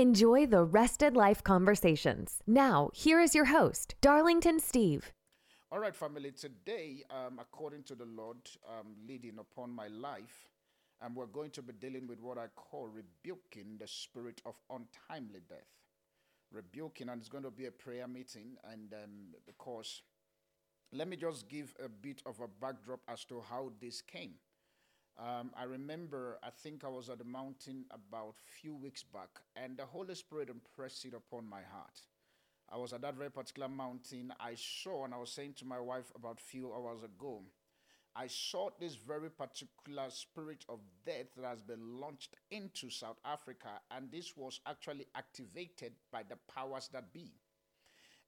Enjoy the rested life conversations. Now, here is your host, Darlington Steve. All right, family, today, um, according to the Lord um, leading upon my life, um, we're going to be dealing with what I call rebuking the spirit of untimely death. Rebuking, and it's going to be a prayer meeting, and um, because let me just give a bit of a backdrop as to how this came. Um, I remember, I think I was at the mountain about a few weeks back, and the Holy Spirit impressed it upon my heart. I was at that very particular mountain. I saw, and I was saying to my wife about a few hours ago, I saw this very particular spirit of death that has been launched into South Africa, and this was actually activated by the powers that be.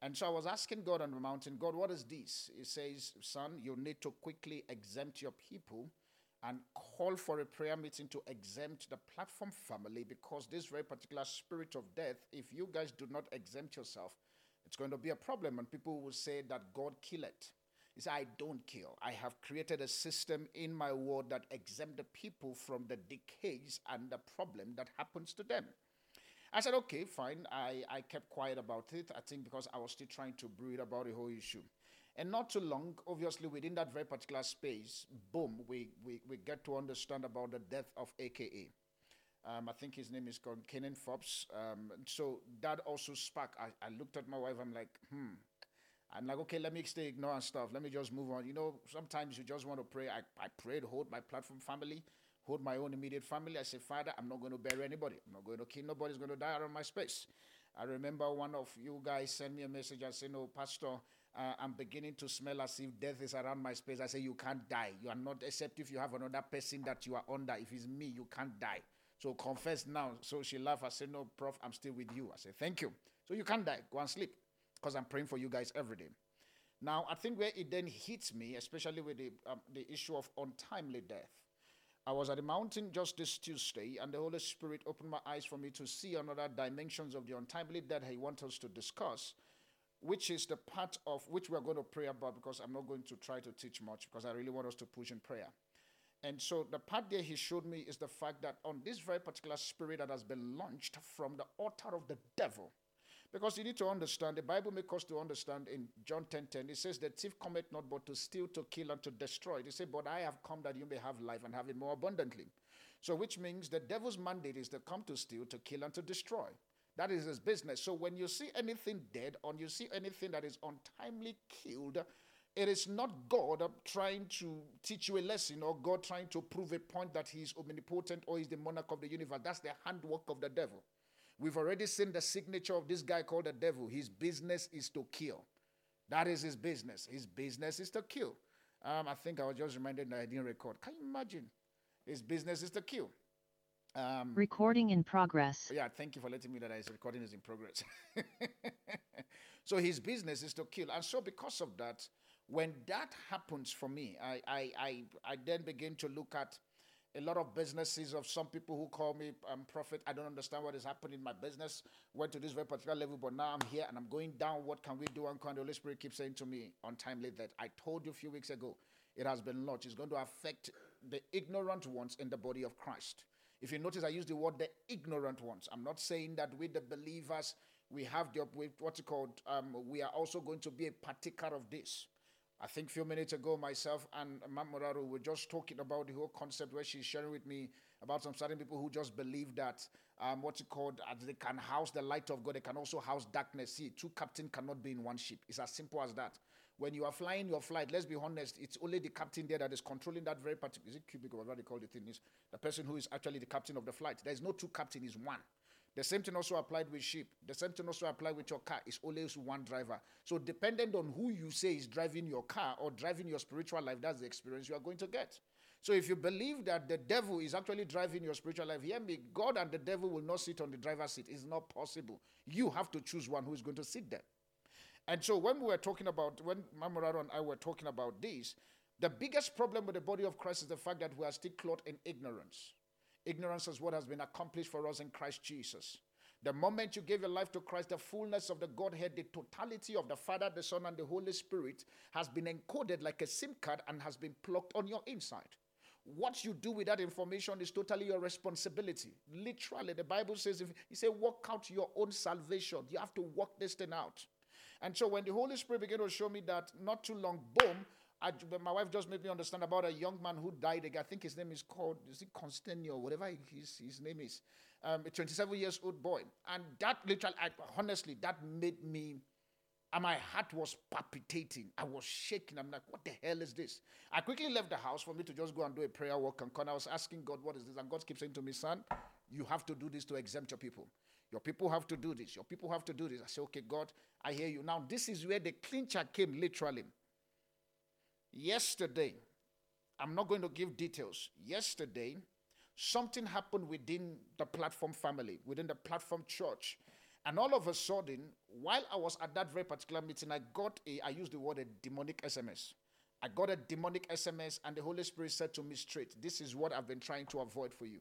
And so I was asking God on the mountain, God, what is this? He says, Son, you need to quickly exempt your people and call for a prayer meeting to exempt the platform family because this very particular spirit of death, if you guys do not exempt yourself, it's going to be a problem. And people will say that God kill it. He said, I don't kill. I have created a system in my world that exempt the people from the decays and the problem that happens to them. I said, okay, fine. I, I kept quiet about it. I think because I was still trying to brood about the whole issue. And not too long, obviously, within that very particular space, boom, we, we, we get to understand about the death of AKA. Um, I think his name is called Kiernan Forbes. Um, so that also sparked. I, I looked at my wife, I'm like, hmm. I'm like, okay, let me stay ignorant stuff. Let me just move on. You know, sometimes you just want to pray. I, I prayed, hold my platform family, hold my own immediate family. I said, Father, I'm not going to bury anybody. I'm not going to kill nobody's going to die around my space. I remember one of you guys sent me a message and said, no, Pastor, uh, I'm beginning to smell as if death is around my space. I say, You can't die. You are not, except if you have another person that you are under. If it's me, you can't die. So confess now. So she laughed. I said, No, Prof, I'm still with you. I said, Thank you. So you can't die. Go and sleep because I'm praying for you guys every day. Now, I think where it then hits me, especially with the, um, the issue of untimely death. I was at the mountain just this Tuesday, and the Holy Spirit opened my eyes for me to see another dimensions of the untimely death He wants us to discuss which is the part of which we're going to pray about because I'm not going to try to teach much because I really want us to push in prayer. And so the part there he showed me is the fact that on this very particular spirit that has been launched from the altar of the devil. Because you need to understand, the Bible makes us to understand in John 10 10, it says, The thief cometh not but to steal, to kill, and to destroy. They say, But I have come that you may have life and have it more abundantly. So, which means the devil's mandate is to come to steal, to kill, and to destroy. That is his business. So when you see anything dead or you see anything that is untimely killed, it is not God trying to teach you a lesson or God trying to prove a point that he is omnipotent or is the monarch of the universe. That's the handwork of the devil. We've already seen the signature of this guy called the devil. His business is to kill. That is his business. His business is to kill. Um, I think I was just reminded that I didn't record. Can you imagine? His business is to kill. Um, recording in progress. Yeah, thank you for letting me know that his recording is in progress. so his business is to kill. And so because of that, when that happens for me, I, I, I, I then begin to look at a lot of businesses of some people who call me um, prophet. I don't understand what is happening in my business. Went to this very particular level, but now I'm here and I'm going down. What can we do? And the Holy Spirit keeps saying to me untimely that I told you a few weeks ago, it has been launched. It's going to affect the ignorant ones in the body of Christ. If you notice, I use the word the ignorant ones. I'm not saying that with the believers, we have the what's it called? Um, we are also going to be a partaker of this. I think a few minutes ago, myself and Mamoraro were just talking about the whole concept where she's sharing with me about some certain people who just believe that um, what's it called? Uh, they can house the light of God, they can also house darkness. See, two captains cannot be in one ship. It's as simple as that. When you are flying your flight, let's be honest, it's only the captain there that is controlling that very particular. Is it cubic or whatever they call the thing? Is the person who is actually the captain of the flight? There is no two captain, is one. The same thing also applied with ship. The same thing also applied with your car. It's always one driver. So dependent on who you say is driving your car or driving your spiritual life, that's the experience you are going to get. So if you believe that the devil is actually driving your spiritual life, hear me, God and the devil will not sit on the driver's seat. It's not possible. You have to choose one who is going to sit there. And so when we were talking about, when Mamorado and I were talking about this, the biggest problem with the body of Christ is the fact that we are still clothed in ignorance. Ignorance is what has been accomplished for us in Christ Jesus. The moment you gave your life to Christ, the fullness of the Godhead, the totality of the Father, the Son, and the Holy Spirit has been encoded like a SIM card and has been plugged on your inside. What you do with that information is totally your responsibility. Literally, the Bible says, if you say, work out your own salvation, you have to work this thing out. And so when the Holy Spirit began to show me that, not too long, boom, I, my wife just made me understand about a young man who died. I think his name is called, is it Constantino, whatever his, his name is. Um, a 27 years old boy. And that literally, I, honestly, that made me, and my heart was palpitating. I was shaking. I'm like, what the hell is this? I quickly left the house for me to just go and do a prayer walk. And I was asking God, what is this? And God keeps saying to me, son, you have to do this to exempt your people. Your people have to do this. Your people have to do this. I say, okay, God, I hear you. Now, this is where the clincher came literally. Yesterday, I'm not going to give details. Yesterday, something happened within the platform family, within the platform church. And all of a sudden, while I was at that very particular meeting, I got a, I used the word a demonic SMS. I got a demonic SMS, and the Holy Spirit said to me straight, This is what I've been trying to avoid for you.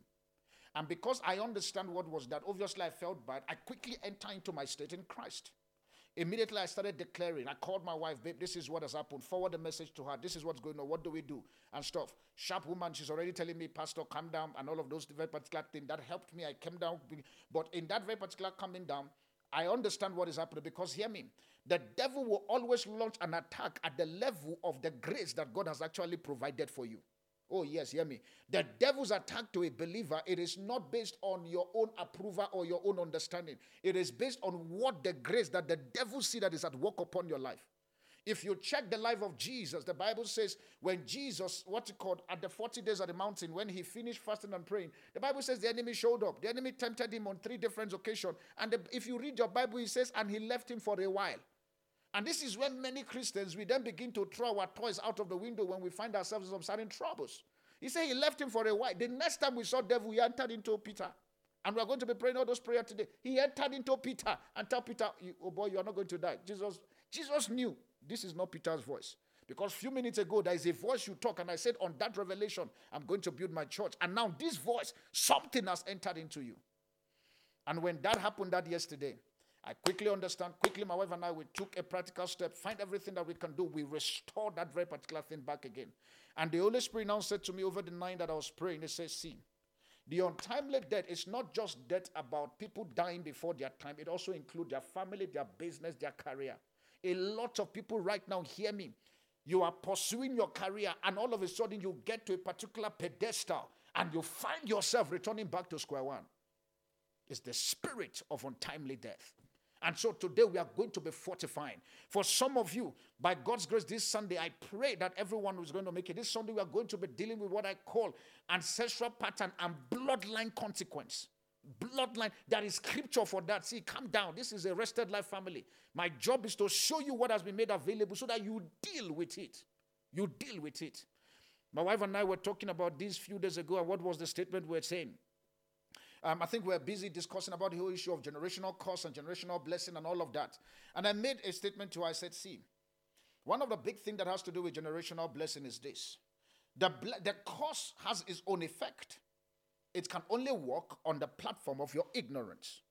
And because I understand what was that, obviously I felt bad. I quickly entered into my state in Christ. Immediately, I started declaring. I called my wife, babe, this is what has happened. Forward the message to her. This is what's going on. What do we do? And stuff. Sharp woman, she's already telling me, Pastor, calm down, and all of those very particular things. That helped me. I came down. But in that very particular coming down, I understand what is happening because hear me. The devil will always launch an attack at the level of the grace that God has actually provided for you. Oh, yes, hear me. The devil's attack to a believer, it is not based on your own approval or your own understanding. It is based on what the grace that the devil see that is at work upon your life. If you check the life of Jesus, the Bible says when Jesus, what he called at the 40 days at the mountain, when he finished fasting and praying, the Bible says the enemy showed up. The enemy tempted him on three different occasions. And the, if you read your Bible, it says, and he left him for a while. And this is when many Christians, we then begin to throw our toys out of the window when we find ourselves in some certain troubles. He said he left him for a while. The next time we saw devil, he entered into Peter. And we're going to be praying all those prayers today. He entered into Peter and tell Peter, oh boy, you are not going to die. Jesus, Jesus knew this is not Peter's voice. Because a few minutes ago, there is a voice you talk, and I said, on that revelation, I'm going to build my church. And now this voice, something has entered into you. And when that happened that yesterday, I quickly understand. Quickly, my wife and I, we took a practical step, find everything that we can do. We restore that very particular thing back again. And the Holy Spirit now said to me over the night that I was praying, He says, See, the untimely death is not just death about people dying before their time, it also includes their family, their business, their career. A lot of people right now hear me. You are pursuing your career, and all of a sudden you get to a particular pedestal and you find yourself returning back to square one. It's the spirit of untimely death. And so today we are going to be fortifying. For some of you, by God's grace, this Sunday, I pray that everyone who's going to make it. This Sunday, we are going to be dealing with what I call ancestral pattern and bloodline consequence. Bloodline, there is scripture for that. See, calm down. This is a rested life family. My job is to show you what has been made available so that you deal with it. You deal with it. My wife and I were talking about this few days ago, and what was the statement we we're saying? Um, I think we're busy discussing about the whole issue of generational curse and generational blessing and all of that. And I made a statement to her. I said, see, one of the big things that has to do with generational blessing is this. The, the curse has its own effect. It can only work on the platform of your ignorance.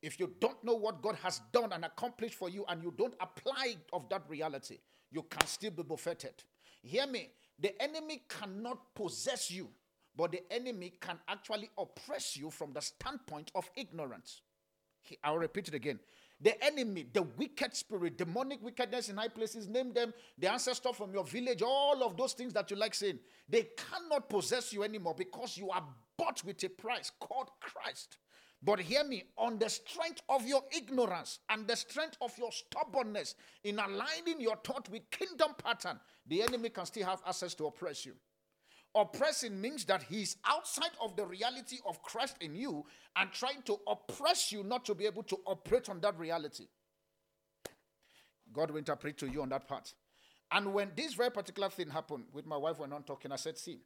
If you don't know what God has done and accomplished for you and you don't apply of that reality, you can still be buffeted. Hear me. The enemy cannot possess you but the enemy can actually oppress you from the standpoint of ignorance. I'll repeat it again. The enemy, the wicked spirit, demonic wickedness in high places, name them, the ancestor from your village, all of those things that you like saying, they cannot possess you anymore because you are bought with a price called Christ. But hear me, on the strength of your ignorance and the strength of your stubbornness in aligning your thought with kingdom pattern, the enemy can still have access to oppress you. Oppressing means that he's outside of the reality of Christ in you and trying to oppress you not to be able to operate on that reality. God will interpret to you on that part. And when this very particular thing happened with my wife, when I'm talking, I said, See,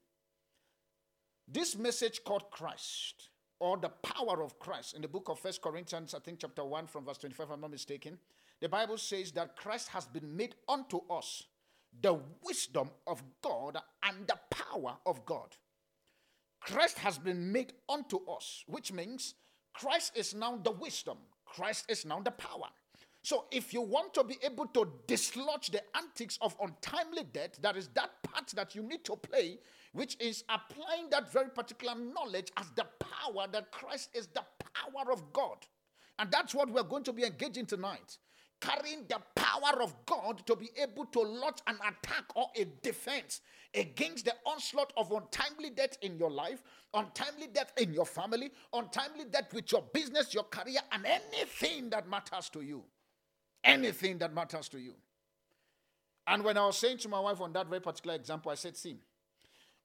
This message called Christ or the power of Christ in the book of First Corinthians, I think chapter 1 from verse 25, if I'm not mistaken, the Bible says that Christ has been made unto us the wisdom of God and the power of God. Christ has been made unto us, which means Christ is now the wisdom, Christ is now the power. So, if you want to be able to dislodge the antics of untimely death, that is that part that you need to play, which is applying that very particular knowledge as the power that Christ is the power of God. And that's what we're going to be engaging tonight carrying the power of God to be able to launch an attack or a defense against the onslaught of untimely death in your life, untimely death in your family, untimely death with your business, your career, and anything that matters to you. Anything that matters to you. And when I was saying to my wife on that very particular example, I said, See,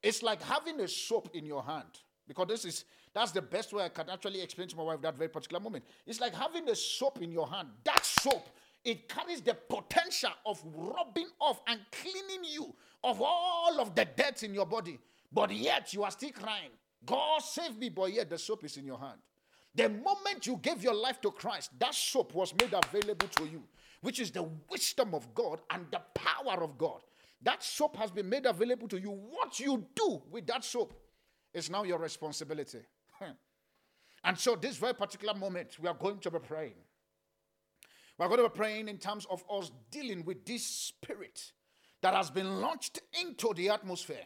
it's like having a soap in your hand. Because this is that's the best way I can actually explain to my wife that very particular moment. It's like having a soap in your hand. That soap it carries the potential of rubbing off and cleaning you of all of the dirt in your body. But yet you are still crying, God save me, but yet the soap is in your hand. The moment you gave your life to Christ, that soap was made available to you, which is the wisdom of God and the power of God. That soap has been made available to you. What you do with that soap is now your responsibility. and so, this very particular moment, we are going to be praying. We're going to be praying in terms of us dealing with this spirit that has been launched into the atmosphere.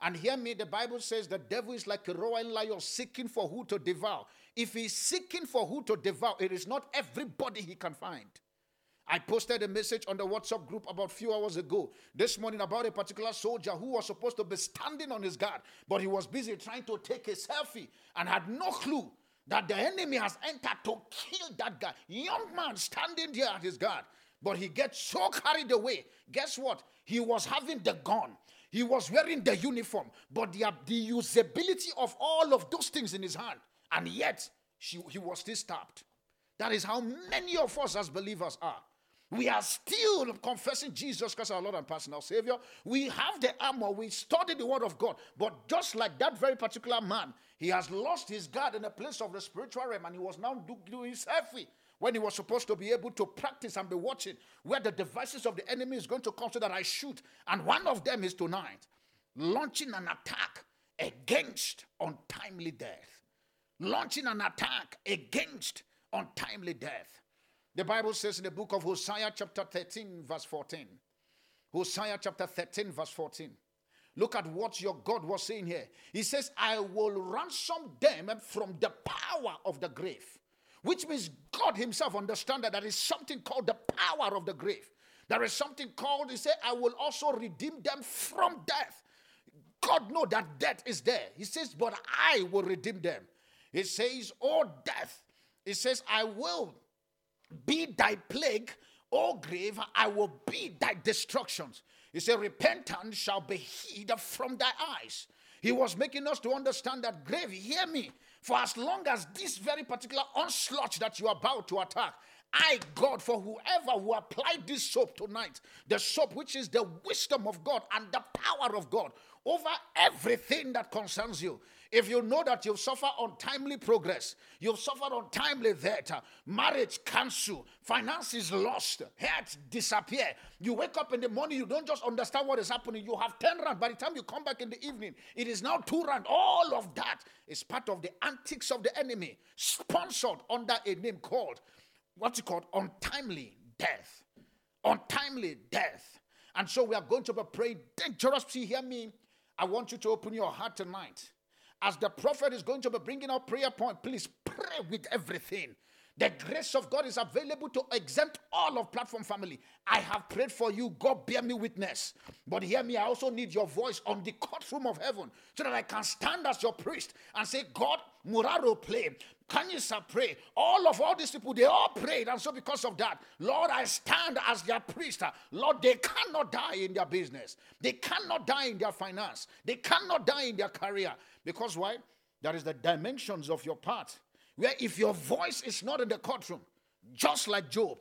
And hear me, the Bible says the devil is like a roaring lion seeking for who to devour. If he's seeking for who to devour, it is not everybody he can find. I posted a message on the WhatsApp group about a few hours ago this morning about a particular soldier who was supposed to be standing on his guard, but he was busy trying to take a selfie and had no clue that the enemy has entered to kill that guy. Young man standing there at his guard. But he gets so carried away. Guess what? He was having the gun. He was wearing the uniform, but the, the usability of all of those things in his hand, and yet she, he was still stabbed. That is how many of us as believers are. We are still confessing Jesus Christ our Lord and personal Savior. We have the armor. We study the Word of God. But just like that very particular man, he has lost his guard in the place of the spiritual realm and he was now doing selfie when he was supposed to be able to practice and be watching where the devices of the enemy is going to come so that I shoot. And one of them is tonight launching an attack against untimely death. Launching an attack against untimely death. The Bible says in the book of Hosea, chapter 13, verse 14. Hosea, chapter 13, verse 14. Look at what your God was saying here. He says, I will ransom them from the power of the grave. Which means God Himself understand that there is something called the power of the grave. There is something called, He said, I will also redeem them from death. God know that death is there. He says, but I will redeem them. He says, Oh death. He says, I will be thy plague, O grave, I will be thy destructions. He said, Repentance shall be hid from thy eyes. He was making us to understand that, grave, hear me. For as long as this very particular onslaught that you are about to attack, I, God, for whoever who applied this soap tonight, the soap which is the wisdom of God and the power of God over everything that concerns you, if you know that you've suffered untimely progress, you've suffered untimely death, marriage cancel, finances lost, health disappear. You wake up in the morning, you don't just understand what is happening. You have 10 rand. By the time you come back in the evening, it is now 2 rand. All of that is part of the antics of the enemy, sponsored under a name called, what's it called? Untimely death. Untimely death. And so we are going to be praying dangerously. Hear me. I want you to open your heart tonight as the prophet is going to be bringing out prayer point, please pray with everything. The grace of God is available to exempt all of Platform family. I have prayed for you. God bear me witness. But hear me, I also need your voice on the courtroom of heaven so that I can stand as your priest and say, God, Muraro play. Kanyisa pray. All of all these people, they all prayed. And so because of that, Lord, I stand as their priest. Lord, they cannot die in their business. They cannot die in their finance. They cannot die in their career. Because why? That is the dimensions of your part. Where if your voice is not in the courtroom, just like Job,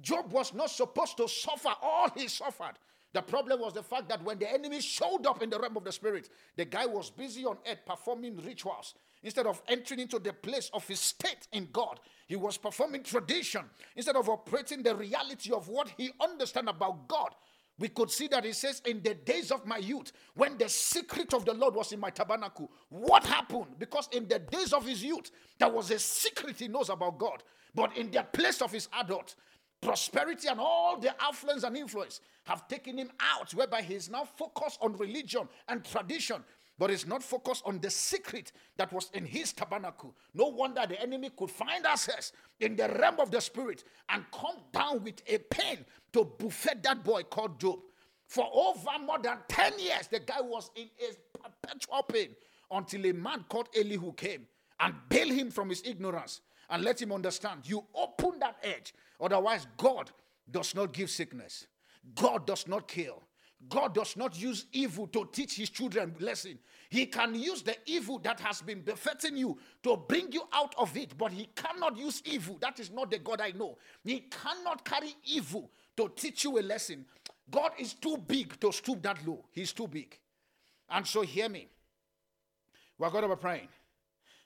Job was not supposed to suffer all he suffered. The problem was the fact that when the enemy showed up in the realm of the spirit, the guy was busy on earth performing rituals. Instead of entering into the place of his state in God, he was performing tradition. Instead of operating the reality of what he understand about God, we could see that he says, In the days of my youth, when the secret of the Lord was in my tabernacle, what happened? Because in the days of his youth, there was a secret he knows about God. But in the place of his adult, prosperity and all the affluence and influence have taken him out, whereby he is now focused on religion and tradition, but is not focused on the secret that was in his tabernacle. No wonder the enemy could find access in the realm of the spirit and come down with a pen to buffet that boy called Job. For over more than 10 years, the guy was in a perpetual pain until a man called Elihu came and bailed him from his ignorance and let him understand you open that edge. Otherwise, God does not give sickness, God does not kill. God does not use evil to teach his children lesson. He can use the evil that has been befitting you to bring you out of it, but he cannot use evil. That is not the God I know. He cannot carry evil to teach you a lesson. God is too big to stoop that low. He's too big. And so hear me. We're going to be praying.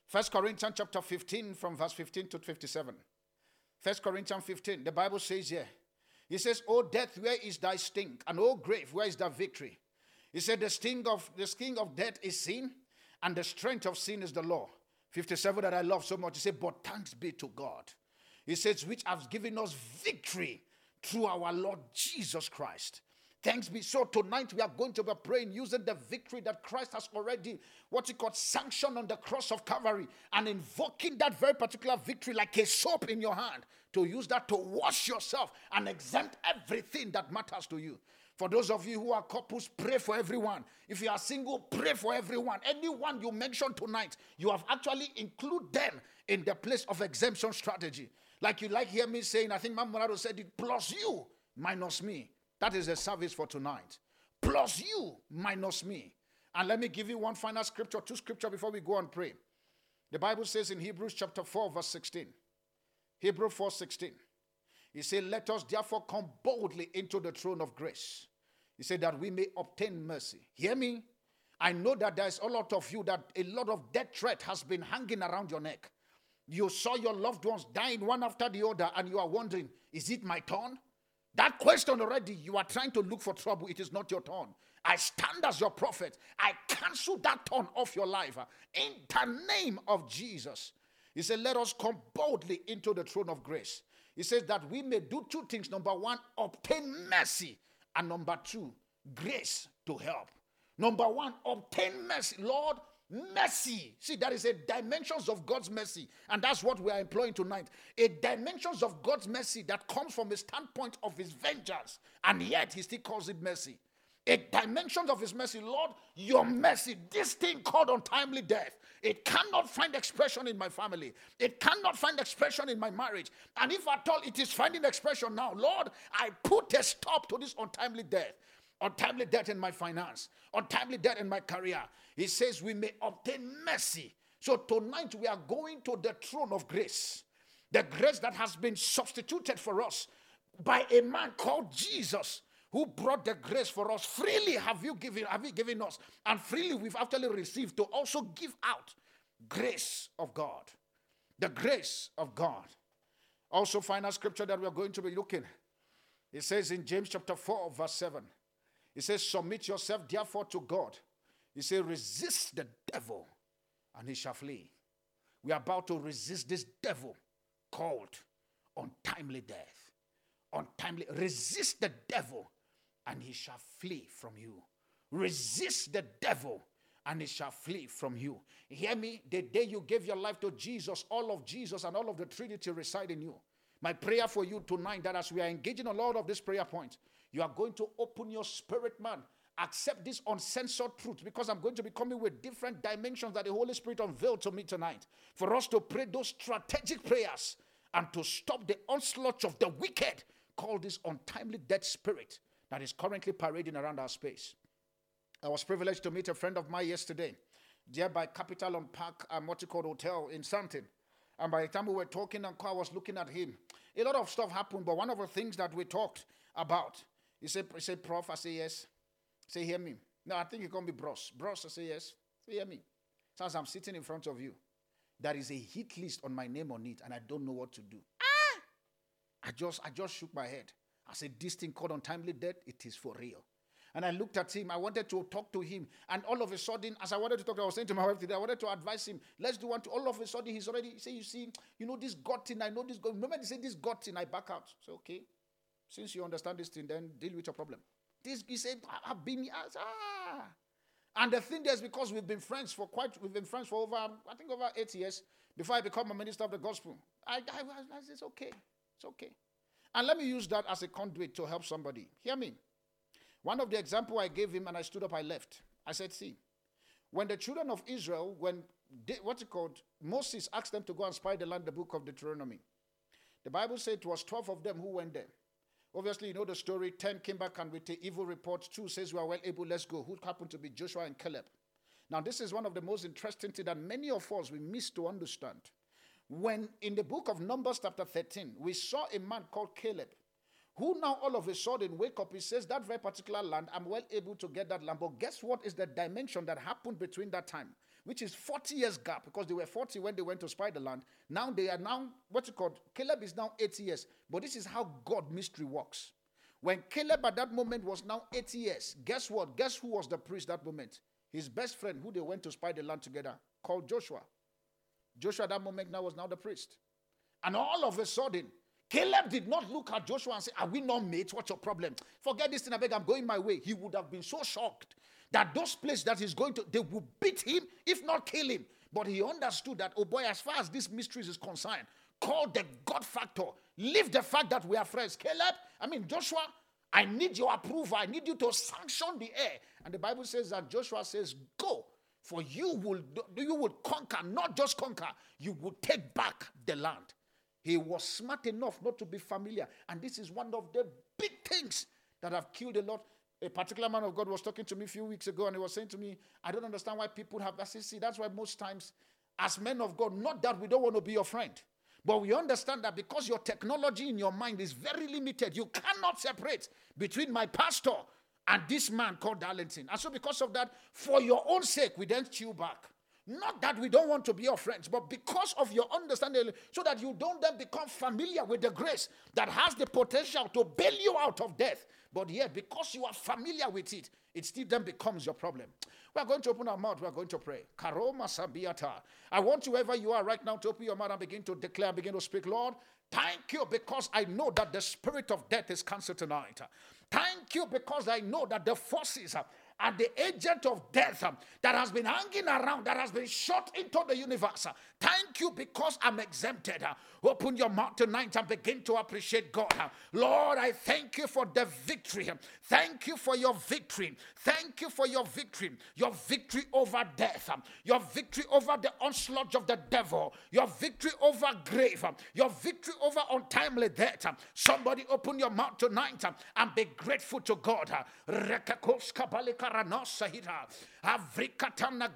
First Corinthians chapter 15 from verse 15 to 57. First Corinthians 15, the Bible says here, he says, "O death, where is thy sting? And O grave, where is thy victory?" He said, "The sting of the sting of death is sin, and the strength of sin is the law." 57 that I love so much. He said, "But thanks be to God." He says, "Which has given us victory through our Lord Jesus Christ." Thanks be so. Tonight we are going to be praying using the victory that Christ has already, what he called, sanctioned on the cross of Calvary, and invoking that very particular victory like a soap in your hand to use that to wash yourself and exempt everything that matters to you. For those of you who are couples, pray for everyone. If you are single, pray for everyone. Anyone you mentioned tonight, you have actually included them in the place of exemption strategy. Like you like hear me saying, I think Mamorado said it, plus you minus me. That is the service for tonight. Plus you minus me. And let me give you one final scripture, two scripture before we go and pray. The Bible says in Hebrews chapter 4, verse 16. Hebrew 4 16. He said, Let us therefore come boldly into the throne of grace. He said that we may obtain mercy. Hear me? I know that there's a lot of you that a lot of death threat has been hanging around your neck. You saw your loved ones dying one after the other, and you are wondering, is it my turn? That question already, you are trying to look for trouble. It is not your turn. I stand as your prophet. I cancel that turn off your life uh, in the name of Jesus. He said, Let us come boldly into the throne of grace. He says that we may do two things. Number one, obtain mercy. And number two, grace to help. Number one, obtain mercy. Lord, mercy. See, there is a dimensions of God's mercy, and that's what we are employing tonight. A dimensions of God's mercy that comes from a standpoint of his vengeance, and yet he still calls it mercy. A dimension of his mercy, Lord, your mercy, this thing called untimely death, it cannot find expression in my family. It cannot find expression in my marriage. And if at all it is finding expression now, Lord, I put a stop to this untimely death untimely death in my finance, untimely death in my career. He says we may obtain mercy. So tonight we are going to the throne of grace, the grace that has been substituted for us by a man called Jesus who brought the grace for us. Freely have you given have you given us and freely we've actually received to also give out grace of god. The grace of god. Also final scripture that we're going to be looking. It says in james chapter 4 verse 7 he says, Submit yourself therefore to God. He says, Resist the devil and he shall flee. We are about to resist this devil called untimely death. Untimely. Resist the devil and he shall flee from you. Resist the devil and he shall flee from you. Hear me? The day you gave your life to Jesus, all of Jesus and all of the Trinity reside in you. My prayer for you tonight that as we are engaging a lot of this prayer point, you are going to open your spirit, man. Accept this uncensored truth because I'm going to be coming with different dimensions that the Holy Spirit unveiled to me tonight. For us to pray those strategic prayers and to stop the onslaught of the wicked, call this untimely dead spirit that is currently parading around our space. I was privileged to meet a friend of mine yesterday, there by Capital on Park, um, a multi-code hotel in Sandton. And by the time we were talking, and I was looking at him. A lot of stuff happened, but one of the things that we talked about He said, he said, Prof, I say yes. Say, hear me. No, I think going to be bros. Bros, I say yes. Say, hear me. Since I'm sitting in front of you, there is a hit list on my name on it, and I don't know what to do. Ah! I just, I just shook my head. I said, this thing called untimely death, it is for real. And I looked at him. I wanted to talk to him. And all of a sudden, as I wanted to talk, I was saying to my wife today, I wanted to advise him, let's do one to all of a sudden, he's already, he said, you see, you know, this God thing, I know this God. Remember, they said this God thing, I back out. So, okay, since you understand this thing, then deal with your problem. This, he said, I've been, ah. And the thing is, because we've been friends for quite, we've been friends for over, I think over eight years before I become a minister of the gospel. I, I, I, it's okay. It's okay. And let me use that as a conduit to help somebody. Hear me. One of the example I gave him, and I stood up, I left. I said, see, when the children of Israel, when they, what's it called? Moses asked them to go and spy the land, the book of Deuteronomy. The Bible said it was 12 of them who went there. Obviously, you know the story. 10 came back and with the evil report. Two says, We are well able, let's go. Who happened to be Joshua and Caleb? Now, this is one of the most interesting things that many of us we miss to understand. When in the book of Numbers, chapter 13, we saw a man called Caleb who now all of a sudden wake up, he says, That very particular land, I'm well able to get that land. But guess what is the dimension that happened between that time? Which is 40 years gap, because they were 40 when they went to spy the land. Now they are now, what's it called? Caleb is now 80 years. But this is how God mystery works. When Caleb at that moment was now 80 years, guess what? Guess who was the priest that moment? His best friend, who they went to spy the land together, called Joshua. Joshua at that moment now was now the priest. And all of a sudden, Caleb did not look at Joshua and say, Are we not mates? What's your problem? Forget this thing, I beg, I'm going my way. He would have been so shocked that those places that he's going to, they will beat him, if not kill him. But he understood that, oh boy, as far as this mystery is concerned, call the God factor. Leave the fact that we are friends. Caleb, I mean, Joshua, I need your approval. I need you to sanction the air. And the Bible says that Joshua says, Go, for you will you will conquer, not just conquer, you will take back the land. He was smart enough not to be familiar. And this is one of the big things that have killed a lot. A particular man of God was talking to me a few weeks ago and he was saying to me, I don't understand why people have. Said, see, that's why most times, as men of God, not that we don't want to be your friend, but we understand that because your technology in your mind is very limited, you cannot separate between my pastor and this man called Darlington. And so, because of that, for your own sake, we then chew back. Not that we don't want to be your friends, but because of your understanding, so that you don't then become familiar with the grace that has the potential to bail you out of death. But yet, because you are familiar with it, it still then becomes your problem. We are going to open our mouth. We are going to pray. Karoma Sabiata. I want you, wherever you are right now, to open your mouth and begin to declare, begin to speak. Lord, thank you because I know that the spirit of death is cancelled tonight. Thank you because I know that the forces and the agent of death that has been hanging around, that has been shot into the universe. Uh, thank you because I'm exempted. Uh, open your mouth tonight and begin to appreciate God. Uh, Lord, I thank you for the victory. Thank you for your victory. Thank you for your victory. Your victory over death. Your victory over the onslaught of the devil. Your victory over grave. Your victory over untimely death. Somebody open your mouth tonight and be grateful to God. Avrikatana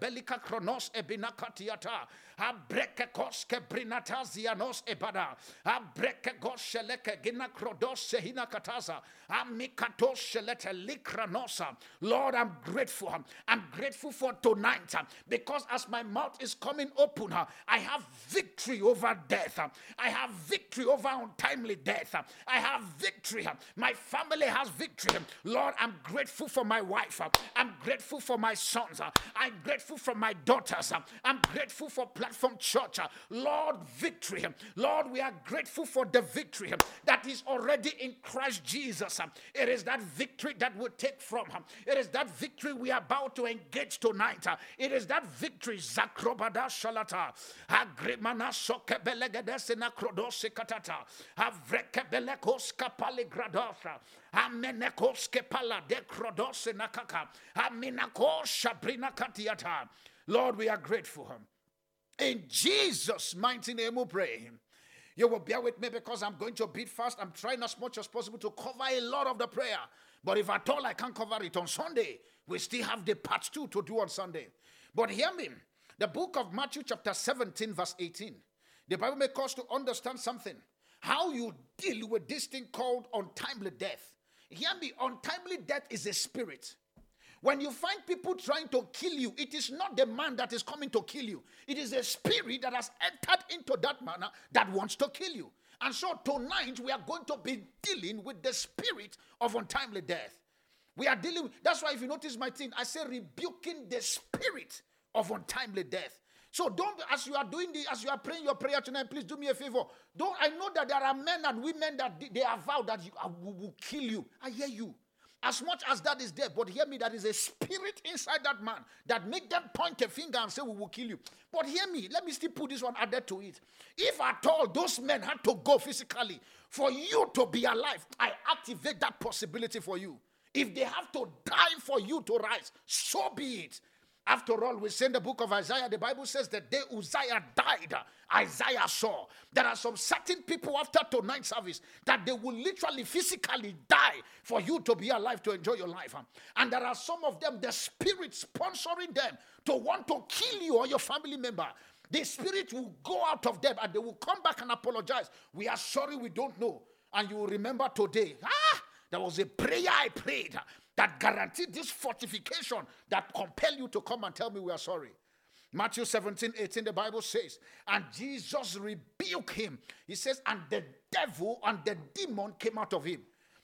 belika kronos ebinakatiata. Abreke koske brinatazianos ebada. Abreke gosheleke gina krodos sehina kataza. Amikatos shelete likranosa. Lord, I'm grateful. I'm grateful for tonight because as my mouth is coming open, I have victory over death. I have victory over untimely death. I have victory. My family has victory. Lord, I'm grateful for my wife. I'm grateful for my sons. I'm grateful for my daughters. I'm grateful for Platform Church. Uh, Lord, victory. Lord, we are grateful for the victory that is already in Christ Jesus. It is that victory that we take from him. It is that victory we are about to engage tonight. It is that victory. Zakrobada shalata. Agrimana sokebelegedesina krodose katata. Avrekebelekos kapale gradosa. Amenekoske pala de krodose nakaka. Aminakosha brinakatiata. Lord, we are grateful. In Jesus' mighty name we pray. You will bear with me because I'm going to beat fast. I'm trying as much as possible to cover a lot of the prayer. But if at all I can't cover it on Sunday, we still have the part two to do on Sunday. But hear me. The book of Matthew, chapter 17, verse 18. The Bible makes us to understand something. How you deal with this thing called untimely death Hear me, untimely death is a spirit. When you find people trying to kill you, it is not the man that is coming to kill you. It is a spirit that has entered into that manner that wants to kill you. And so tonight we are going to be dealing with the spirit of untimely death. We are dealing with, that's why if you notice my thing, I say rebuking the spirit of untimely death. So don't, as you are doing the, as you are praying your prayer tonight, please do me a favor. Don't, I know that there are men and women that they have vowed that you, I will, will kill you. I hear you. As much as that is there, but hear me, that is a spirit inside that man that make them point a finger and say, We will kill you. But hear me, let me still put this one added to it. If at all those men had to go physically for you to be alive, I activate that possibility for you. If they have to die for you to rise, so be it. After all, we say in the book of Isaiah, the Bible says that day Uzziah died, Isaiah saw. There are some certain people after tonight's service that they will literally physically die for you to be alive to enjoy your life. And there are some of them, the spirit sponsoring them to want to kill you or your family member. The spirit will go out of them and they will come back and apologize. We are sorry we don't know. And you will remember today, ah, there was a prayer I prayed that guarantee this fortification that compel you to come and tell me we are sorry. Matthew 17, 18, the Bible says, and Jesus rebuked him. He says, and the devil and the demon came out of him.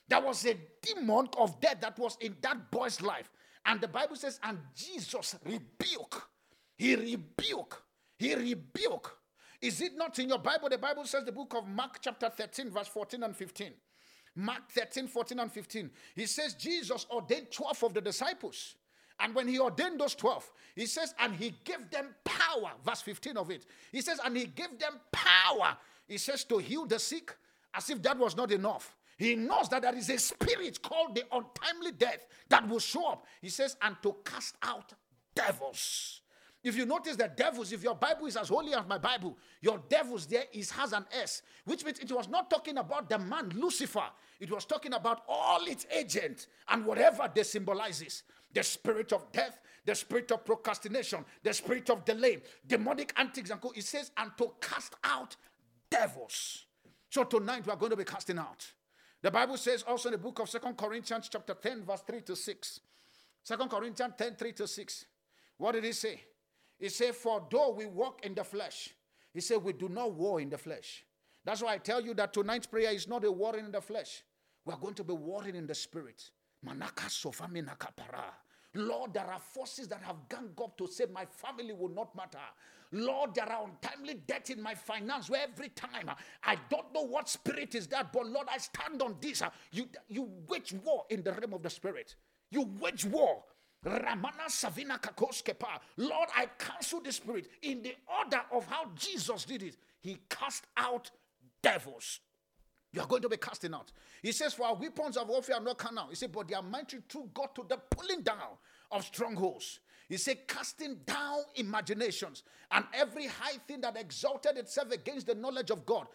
There was a demon of death that was in that boy's life. And the Bible says, and Jesus rebuked. He rebuked. He rebuked. Is it not in your Bible? The Bible says the book of Mark, chapter 13, verse 14 and 15. Mark 13, 14, and 15. He says Jesus ordained 12 of the disciples. And when he ordained those 12, he says, and he gave them power. Verse 15 of it. He says, and he gave them power. He says, to heal the sick, as if that was not enough. He knows that there is a spirit called the untimely death that will show up. He says, and to cast out devils. If you notice that devils, if your Bible is as holy as my Bible, your devils there is has an S, which means it was not talking about the man Lucifer. It was talking about all its agents and whatever they symbolizes. The spirit of death, the spirit of procrastination, the spirit of delay, demonic antics and co. It says, and to cast out devils. So tonight we are going to be casting out. The Bible says also in the book of Second Corinthians chapter 10, verse 3 to 6. 2 Corinthians 10, 3 to 6. What did he say? He said, For though we walk in the flesh, he said, we do not war in the flesh. That's why I tell you that tonight's prayer is not a warring in the flesh. We are going to be warring in the spirit. Lord, there are forces that have ganged up to say my family will not matter. Lord, there are untimely debt in my finance where every time uh, I don't know what spirit is that, but Lord, I stand on this. Uh, you, you wage war in the realm of the spirit. You wage war. Ramana Savina Kakoskepa. Lord, I cancel the spirit in the order of how Jesus did it. He cast out devils. You are going to be casting out. He says, For our weapons of warfare are not carnal. He said, But they are mighty through God to the pulling down of strongholds. He said, casting down imaginations and every high thing that exalted itself against the knowledge of God.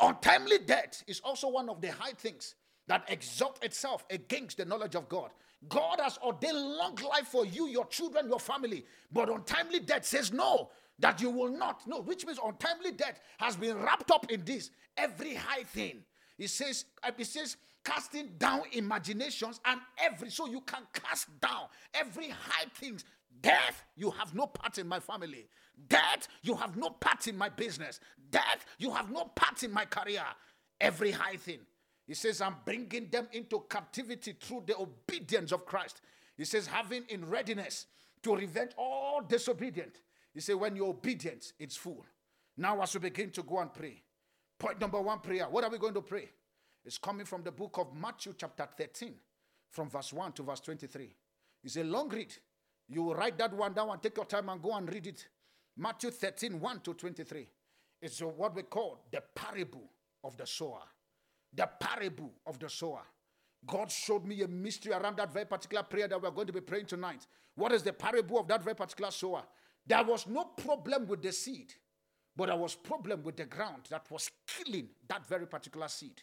Untimely death is also one of the high things that exalt itself against the knowledge of God. God has ordained long life for you, your children, your family. But untimely death says no, that you will not. No, which means untimely death has been wrapped up in this. Every high thing. It says, uh, it says, casting down imaginations and every, so you can cast down every high things. Death, you have no part in my family. Death, you have no part in my business. Death, you have no part in my career. Every high thing. He says, I'm bringing them into captivity through the obedience of Christ. He says, having in readiness to revenge all disobedient. He said, when you're obedient, it's full. Now, as we begin to go and pray, point number one prayer. What are we going to pray? It's coming from the book of Matthew, chapter 13, from verse 1 to verse 23. It's a long read. You will write that one down and take your time and go and read it. Matthew 13, 1 to 23. It's what we call the parable of the sower the parable of the sower. God showed me a mystery around that very particular prayer that we're going to be praying tonight. What is the parable of that very particular sower? There was no problem with the seed, but there was problem with the ground that was killing that very particular seed.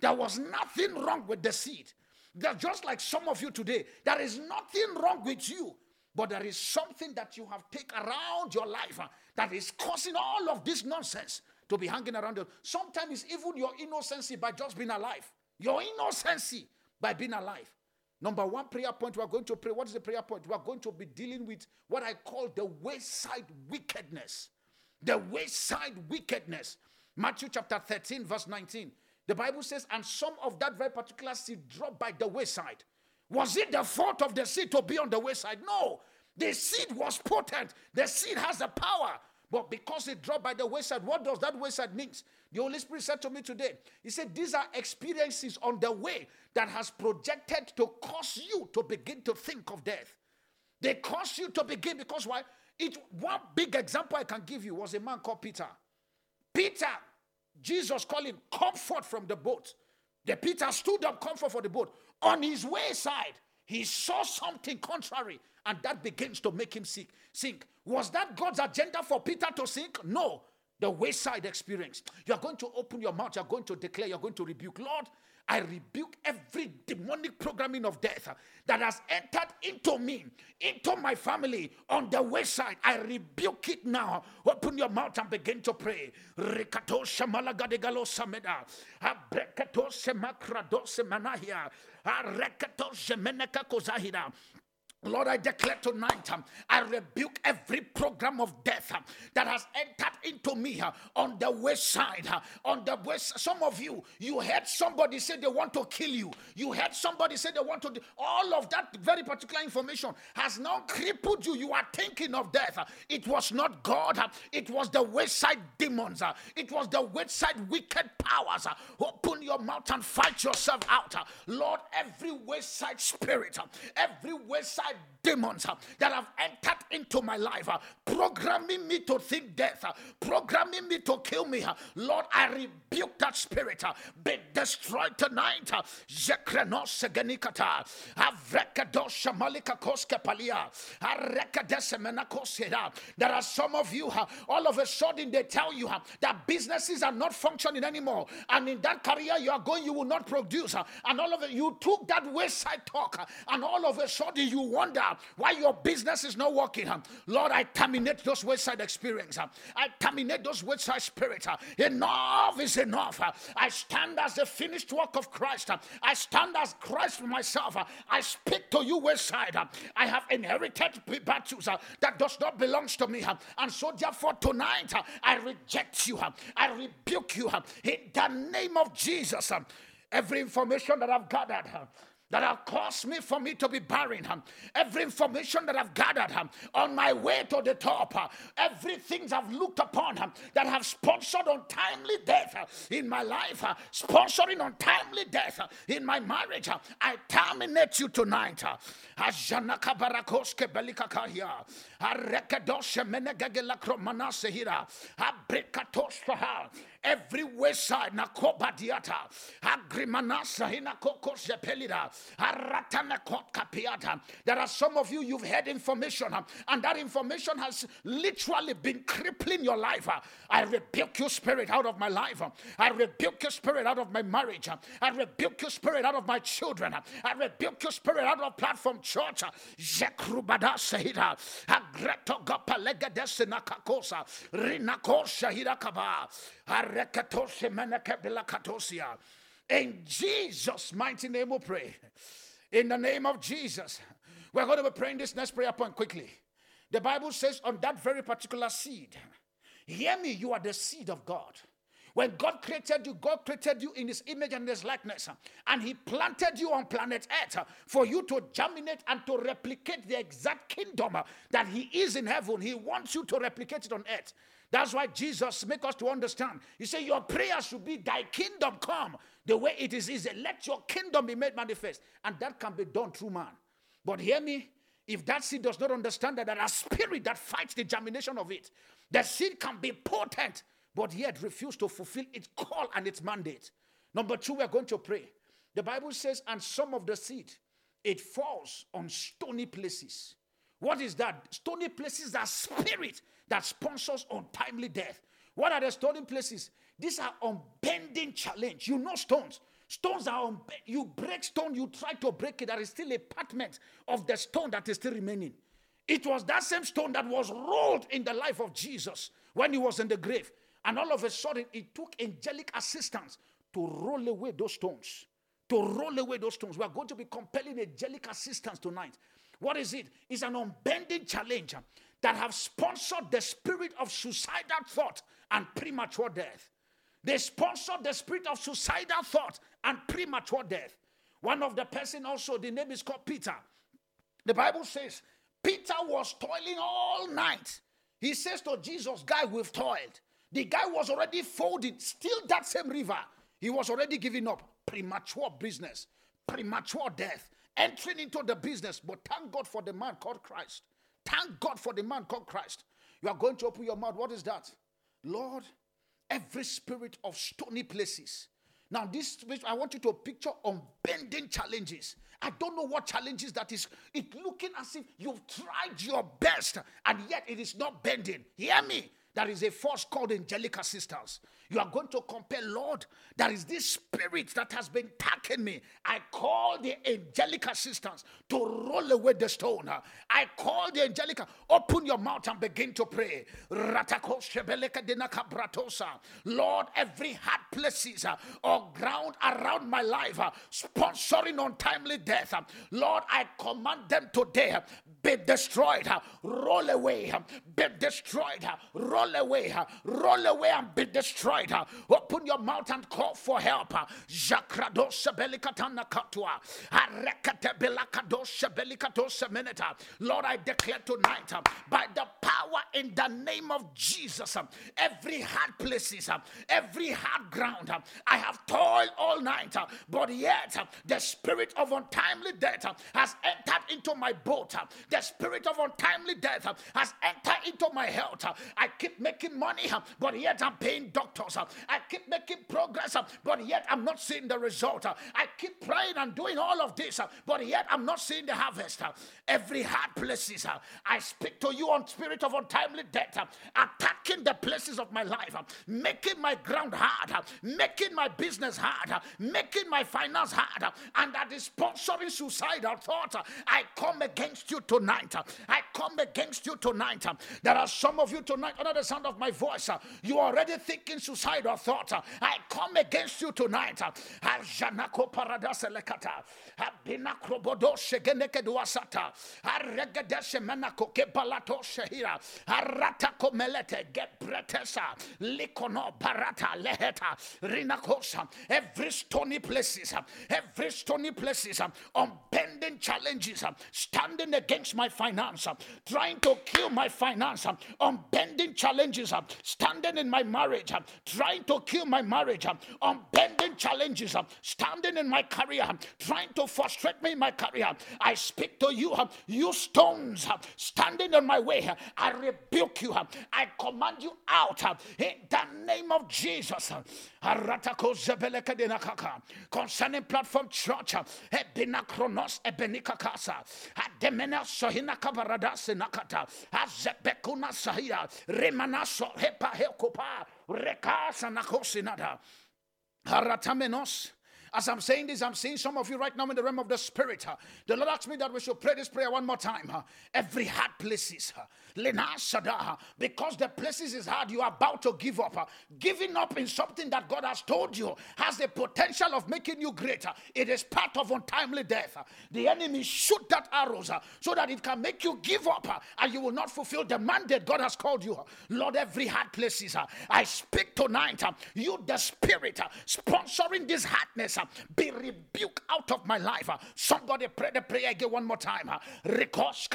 There was nothing wrong with the seed. They're just like some of you today. There is nothing wrong with you, but there is something that you have taken around your life uh, that is causing all of this nonsense to be hanging around you. Sometimes it's even your innocency by just being alive. Your innocency by being alive. Number one prayer point, we are going to pray. What is the prayer point? We are going to be dealing with what I call the wayside wickedness. The wayside wickedness. Matthew chapter 13, verse 19. The Bible says, and some of that very particular seed dropped by the wayside. Was it the fault of the seed to be on the wayside? No. The seed was potent. The seed has the power. But because it dropped by the wayside, what does that wayside mean? The Holy Spirit said to me today, He said, These are experiences on the way that has projected to cause you to begin to think of death. They cause you to begin because why? It one big example I can give you was a man called Peter. Peter, Jesus called him comfort from the boat. The Peter stood up comfort for the boat. On his wayside, he saw something contrary, and that begins to make him sick, sink. Was that God's agenda for Peter to sink? No. The wayside experience. You're going to open your mouth, you're going to declare, you're going to rebuke. Lord, I rebuke every demonic programming of death that has entered into me, into my family on the wayside. I rebuke it now. Open your mouth and begin to pray. Semakrado a reketoše meneka kozahira. Lord, I declare tonight, um, I rebuke every program of death um, that has entered into me uh, on the west side. Uh, on the west, some of you, you heard somebody say they want to kill you. You heard somebody say they want to. Do, all of that very particular information has now crippled you. You are thinking of death. Uh, it was not God. Uh, it was the west side demons. Uh, it was the west side wicked powers. Uh, open your mouth and fight yourself out, Lord. Every west side spirit, every west side demons uh, that have entered into my life, uh, programming me to think death, uh, programming me to kill me. Uh, Lord, I rebuke that spirit. Uh, be destroyed tonight. Uh, Zekrenos segenikata. Avrekedosha malika koske palia. Arekedesemenakoseda. There are some of you, all of a sudden they tell you that businesses are not functioning anymore. And in that career you are going, you will not produce. And all of it, you took that wayside talk, and all of a sudden you wonder why your business is not working. Lord, I terminate those wayside experience. I terminate those wayside spirits. Enough is enough. I stand as the finished work of Christ. I stand as Christ myself. I speak to you wayside. I have inherited battles that does not belong to me. And so therefore tonight I reject you. I rebuke you in the name of Jesus. Every information that I've gathered that have caused me for me to be barren. Every information that I've gathered on my way to the top, everything I've looked upon that have sponsored untimely death in my life, sponsoring untimely death in my marriage, I terminate you tonight. Ajanaka barakoske belikakaya. Arekedoshe menegegela kromanasehira. Abrikatoshaha every wayside na kobadiata agrimanasa hina kokos pelida aratana kapiata. There are some of you you've heard information and that information has literally been crippling your life. I rebuke your spirit out of my life. I rebuke your spirit out of my marriage. I rebuke your spirit out of my children. I rebuke your spirit out of platform church jekrubada sehida agreto gapalega desina kakosa rinakosha hirakaba in Jesus' mighty name we pray. In the name of Jesus. We're going to be praying this next prayer point quickly. The Bible says, on that very particular seed, hear me, you are the seed of God. When God created you, God created you in His image and His likeness, and He planted you on planet Earth for you to germinate and to replicate the exact kingdom that He is in heaven. He wants you to replicate it on earth. That's why Jesus make us to understand. He said, Your prayer should be thy kingdom come. The way it is is let your kingdom be made manifest. And that can be done through man. But hear me, if that seed does not understand that there are spirit that fights the germination of it, the seed can be potent, but yet refuse to fulfill its call and its mandate. Number two, we're going to pray. The Bible says, and some of the seed, it falls on stony places. What is that? Stony places are spirit that sponsors untimely death. What are the stony places? These are unbending challenge. You know stones. Stones are. You break stone, you try to break it. There is still a partment of the stone that is still remaining. It was that same stone that was rolled in the life of Jesus when he was in the grave. And all of a sudden, it took angelic assistance to roll away those stones to roll away those stones. We are going to be compelling angelic assistance tonight. What is it? It's an unbending challenge that have sponsored the spirit of suicidal thought and premature death. They sponsored the spirit of suicidal thought and premature death. One of the person also, the name is called Peter. The Bible says Peter was toiling all night. He says to Jesus, Guy, we've toiled. The guy was already folded, still that same river. He was already giving up. Premature business, premature death, entering into the business. But thank God for the man called Christ. Thank God for the man called Christ. You are going to open your mouth. What is that? Lord, every spirit of stony places. Now, this I want you to picture unbending challenges. I don't know what challenges that is. It looking as if you've tried your best and yet it is not bending. Hear me. That is a force called angelic assistance. You are going to compare, Lord, there is this spirit that has been attacking me. I call the angelic assistance to roll away the stone. I call the angelic. Open your mouth and begin to pray. Lord, every hard places uh, or ground around my life, uh, sponsoring untimely death, uh, Lord, I command them today be destroyed, roll away, be destroyed, roll away, roll away and be destroyed. Open your mouth and call for help. Lord, I declare tonight by the power in the name of Jesus, every hard places, every hard ground, I have toiled all night, but yet the spirit of untimely death has entered into my boat. The spirit of untimely death has entered into my health. I keep making money, but yet I'm paying doctors. I keep making progress, but yet I'm not seeing the result. I keep praying and doing all of this, but yet I'm not seeing the harvest. Every hard places, I speak to you on spirit of untimely death, attacking the places of my life, making my ground hard, making my business hard, making my finance hard, and that is sponsoring suicidal thoughts. I come against you tonight. I come against you tonight. There are some of you tonight under the sound of my voice. Uh, you are already thinking suicide suicidal thought, uh, I come against you tonight. Uh, barata Every stony places, every stony places, unbending challenges, standing against my finance, trying to kill my finance, Um, unbending challenges, um, standing in my marriage, um, trying to kill my marriage, unbending challenges, standing in my career, trying to frustrate me in my career. I speak to you, you stones standing in my way. I rebuke you. I command you out in the name of Jesus. Concerning platform church, Ebina Kronos Ebenikakasa, Ademena Sohina Kavarada Nakata, Sahia, Remanaso Hepa Hekopa. Rekasa nakosinada. Haratamenos. As I'm saying this, I'm seeing some of you right now in the realm of the spirit. The Lord asked me that we should pray this prayer one more time. Every hard places, because the places is hard, you are about to give up. Giving up in something that God has told you has the potential of making you greater. It is part of untimely death. The enemy shoot that arrows so that it can make you give up and you will not fulfill the mandate God has called you. Lord, every hard places, I speak tonight. You, the spirit, sponsoring this hardness, be rebuked out of my life. Somebody pray the prayer again one more time. Rikosh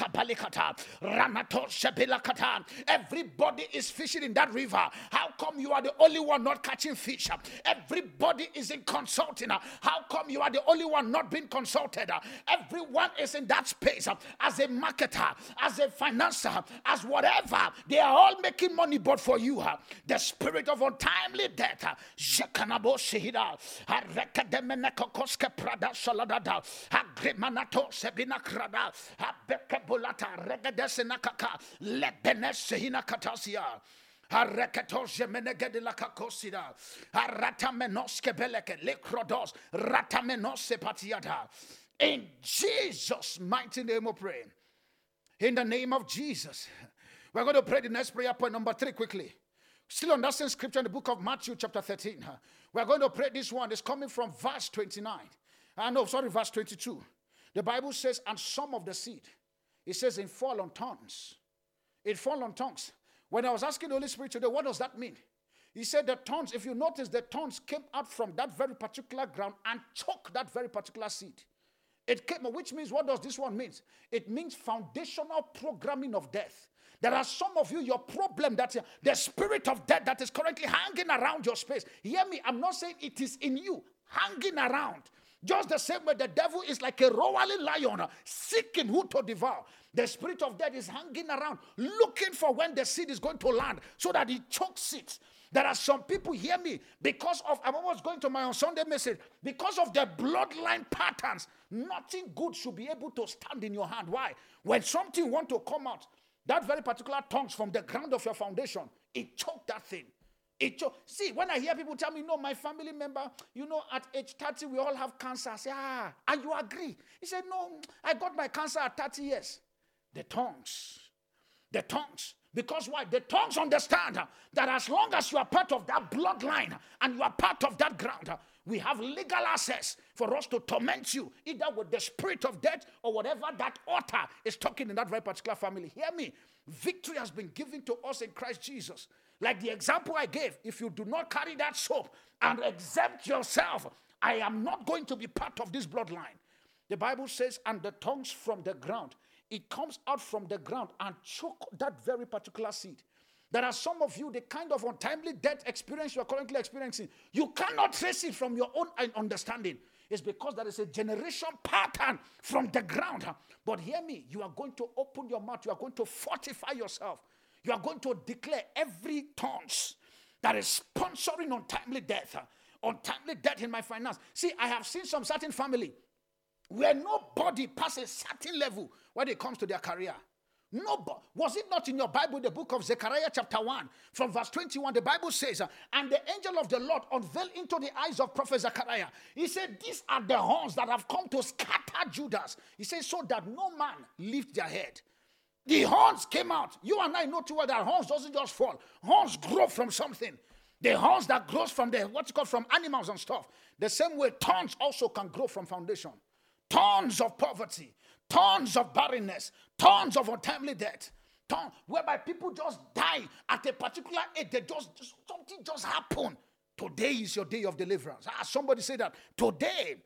Everybody is fishing in that river. How come you are the only one not catching fish? Everybody is in consulting. How come you are the only one not being consulted? Everyone is in that space as a marketer, as a financer, as whatever. They are all making money, but for you, the spirit of untimely death. Agrimanato lebenesehina katasia Hareketoshe menegede la kakosida. Haratamenoske beleke lekrodos. Ratamenose patiata. In Jesus' mighty name of pray. In the name of Jesus. We're going to pray the next prayer point number three quickly. Still on that same scripture in the book of Matthew, chapter 13. We're going to pray this one. It's coming from verse 29. I uh, know, sorry, verse 22. The Bible says, and some of the seed. It says, in fall on tongues. It fall on tongues. When I was asking the Holy Spirit today, what does that mean? He said the tongues, if you notice, the tongues came out from that very particular ground and choked that very particular seed. It came, which means what does this one mean? It means foundational programming of death. There are some of you, your problem that the spirit of death that is currently hanging around your space. Hear me, I'm not saying it is in you, hanging around. Just the same way the devil is like a roaring lion seeking who to devour. The spirit of death is hanging around, looking for when the seed is going to land so that he chokes it. There are some people, hear me, because of, I'm almost going to my on Sunday message, because of the bloodline patterns, nothing good should be able to stand in your hand. Why? When something want to come out, that very particular tongues from the ground of your foundation, it choked that thing. It cho- See, when I hear people tell me, no, my family member, you know, at age 30, we all have cancer. I say, ah, and you agree? He said, no, I got my cancer at 30 years. The tongues, the tongues. Because why? The tongues understand that as long as you are part of that bloodline and you are part of that ground, we have legal access for us to torment you, either with the spirit of death or whatever that author is talking in that very particular family. Hear me. Victory has been given to us in Christ Jesus. Like the example I gave, if you do not carry that soap and exempt yourself, I am not going to be part of this bloodline. The Bible says, and the tongues from the ground, it comes out from the ground and choke that very particular seed. There are some of you, the kind of untimely death experience you are currently experiencing, you cannot trace it from your own understanding. It's because there is a generation pattern from the ground. But hear me, you are going to open your mouth, you are going to fortify yourself you are going to declare every tons that is sponsoring untimely death, untimely death in my finance. See, I have seen some certain family where nobody passes certain level when it comes to their career. Nobody. Was it not in your Bible, the book of Zechariah, chapter 1, from verse 21? The Bible says, uh, And the angel of the Lord unveiled into the eyes of prophet Zechariah. He said, These are the horns that have come to scatter Judah. He says, So that no man lift their head. The horns came out. You and I know too well that horns doesn't just fall. Horns grow from something. The horns that grows from the what's called from animals and stuff. The same way thorns also can grow from foundation. Tons of poverty, tons of barrenness, tons of untimely death. Tons, whereby people just die at a particular age. They just something just happened. Today is your day of deliverance. Ah, somebody say that. Today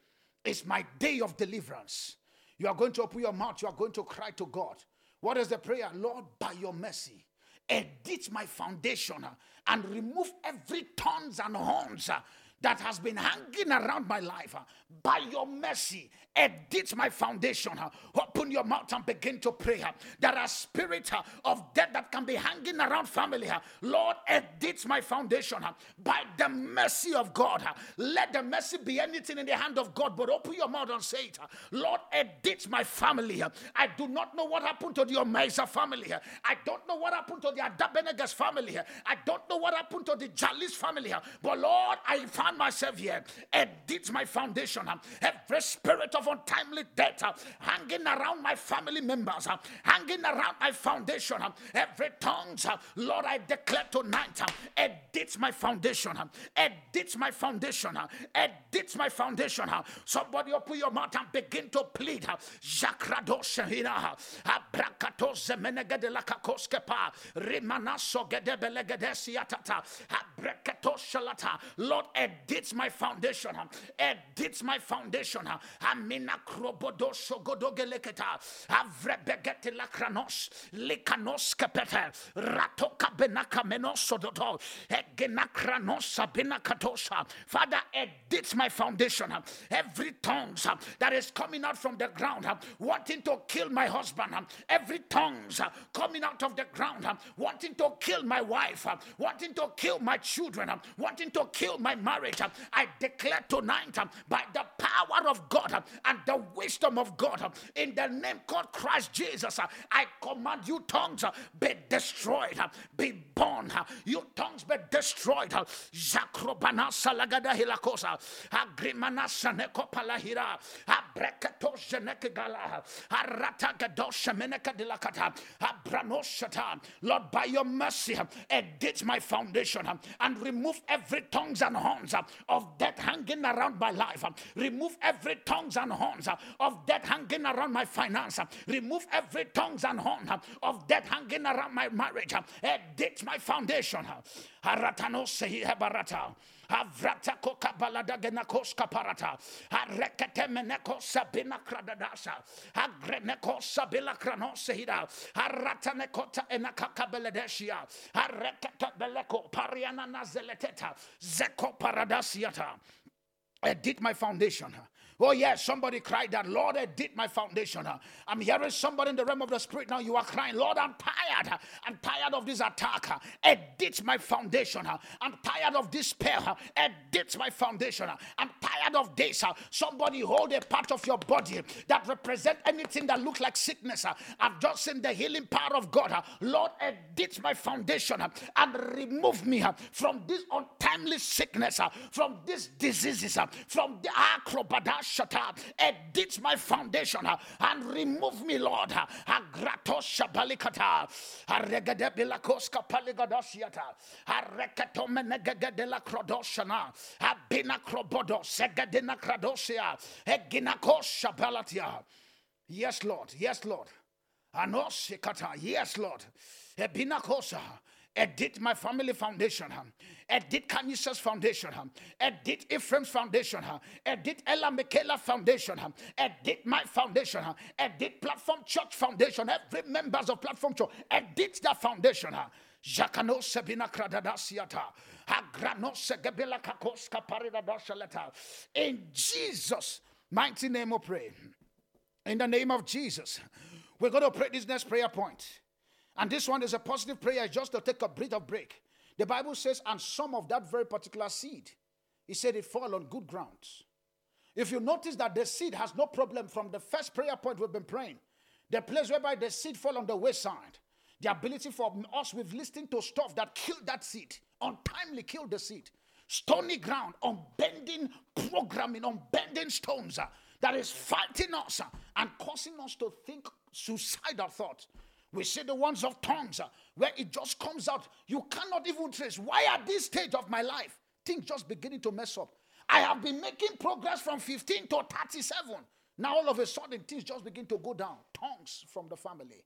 is my day of deliverance. You are going to open your mouth. You are going to cry to God. What is the prayer? Lord, by your mercy, edit my foundation uh, and remove every thorns and horns uh, that has been hanging around my life. Uh, by your mercy, edit my foundation. Uh, open your mouth and begin to pray. Uh. There are spirits uh, of death that can be hanging around family. Lord, edit my foundation by the mercy of God. Let the mercy be anything in the hand of God, but open your mouth and say it. Lord, edit my family. I do not know what happened to the Omeza family. I don't know what happened to the Adabenegas family. I don't know what happened to the Jalis family. But Lord, I myself here. Edit my foundation. Uh, every spirit of untimely death uh, hanging around my family members, uh, hanging around my foundation. Uh, every tongue, uh, Lord, I declare tonight, uh, edit my foundation, edit my foundation, edit my foundation. Somebody open your mouth and begin to plead. Jakrado Shahina, Abrakato Zemenegede Lakakoskepa, Rimanaso Shalata. Lord, edit my foundation, edit my foundation. Amina krobodo shogodogeleketa. Avrebegete lakranos. Likanos kapete. Ratoka benaka menosododo. Egenakranosa benakatosha. Father, edit my foundation. Every tongues that is coming out from the ground, wanting to kill my husband. Every tongues coming out of the ground, wanting to kill my wife, wanting to kill my children, wanting to kill my marriage. Um, I declare tonight um, by the power of God um, and the wisdom of God in the name called Christ Jesus. Uh, I command you tongues uh, be destroyed, be born. Uh, you tongues be destroyed. Zakrobana salagada hilakosa. Agrimana saneko palahira. Abrekato Genekigala, Arata Gadosha Meneka Dilakata, Abranoshata. Lord, by your mercy, edit my foundation and remove every tongues and horns Uh, of death hanging around my life. Uh, remove every tongues and horns uh, of death hanging around my finance. Remove every tongues and horns of death hanging around my marriage. Edit my foundation. Barata. Avrata koka balada genakos kaparata. Arekete meneko sabina kradadasa. Agreneko sabila kranosehida. Arata nekota enakaka beledesia. Arekete beleko pariana nazeleteta. Zeko paradasiata. Edit my foundation. Oh, yes, somebody cried that, Lord, I did my foundation. I'm hearing somebody in the realm of the spirit now. You are crying, Lord, I'm tired. I'm tired of this attack. Edit my foundation. I'm tired of despair. Edit my foundation. I'm tired of this. Somebody hold a part of your body that represent anything that looks like sickness. I've just seen the healing power of God. Lord, edit my foundation and remove me from this untimely sickness, from these diseases, from the acrobadash shata, edit my foundation uh, and remove me, Lord. Agrato shabalikata, aregade bilakoska paligadosiata, areketo de la crodoshana, abina crobodo, segadina cradosia, eginako shabalatia. Yes, Lord. Yes, Lord. Anosikata. Yes, Lord. Ebinakosa. Edit my family foundation. Edit Canisius foundation. Edit Ephraim's foundation. Edit Ella Michaela foundation. Edit my foundation. Edit Platform Church foundation. Every members of Platform Church. Edit that foundation. Jakano Sebina Kradadasiata. Agrano Segebila Kakoska Paridadoshaleta. In Jesus' mighty name we pray. In the name of Jesus. We're going to pray this next prayer point. And this one is a positive prayer, just to take a breath of break. The Bible says, and some of that very particular seed, he said it fall on good grounds. If you notice that the seed has no problem from the first prayer point we've been praying, the place whereby the seed fall on the wayside, the ability for us with listening to stuff that killed that seed, untimely killed the seed, stony ground, unbending programming, unbending stones uh, that is fighting us uh, and causing us to think suicidal thoughts. We see the ones of tongues uh, where it just comes out. You cannot even trace. Why at this stage of my life, things just beginning to mess up? I have been making progress from 15 to 37. Now all of a sudden things just begin to go down. Tongues from the family.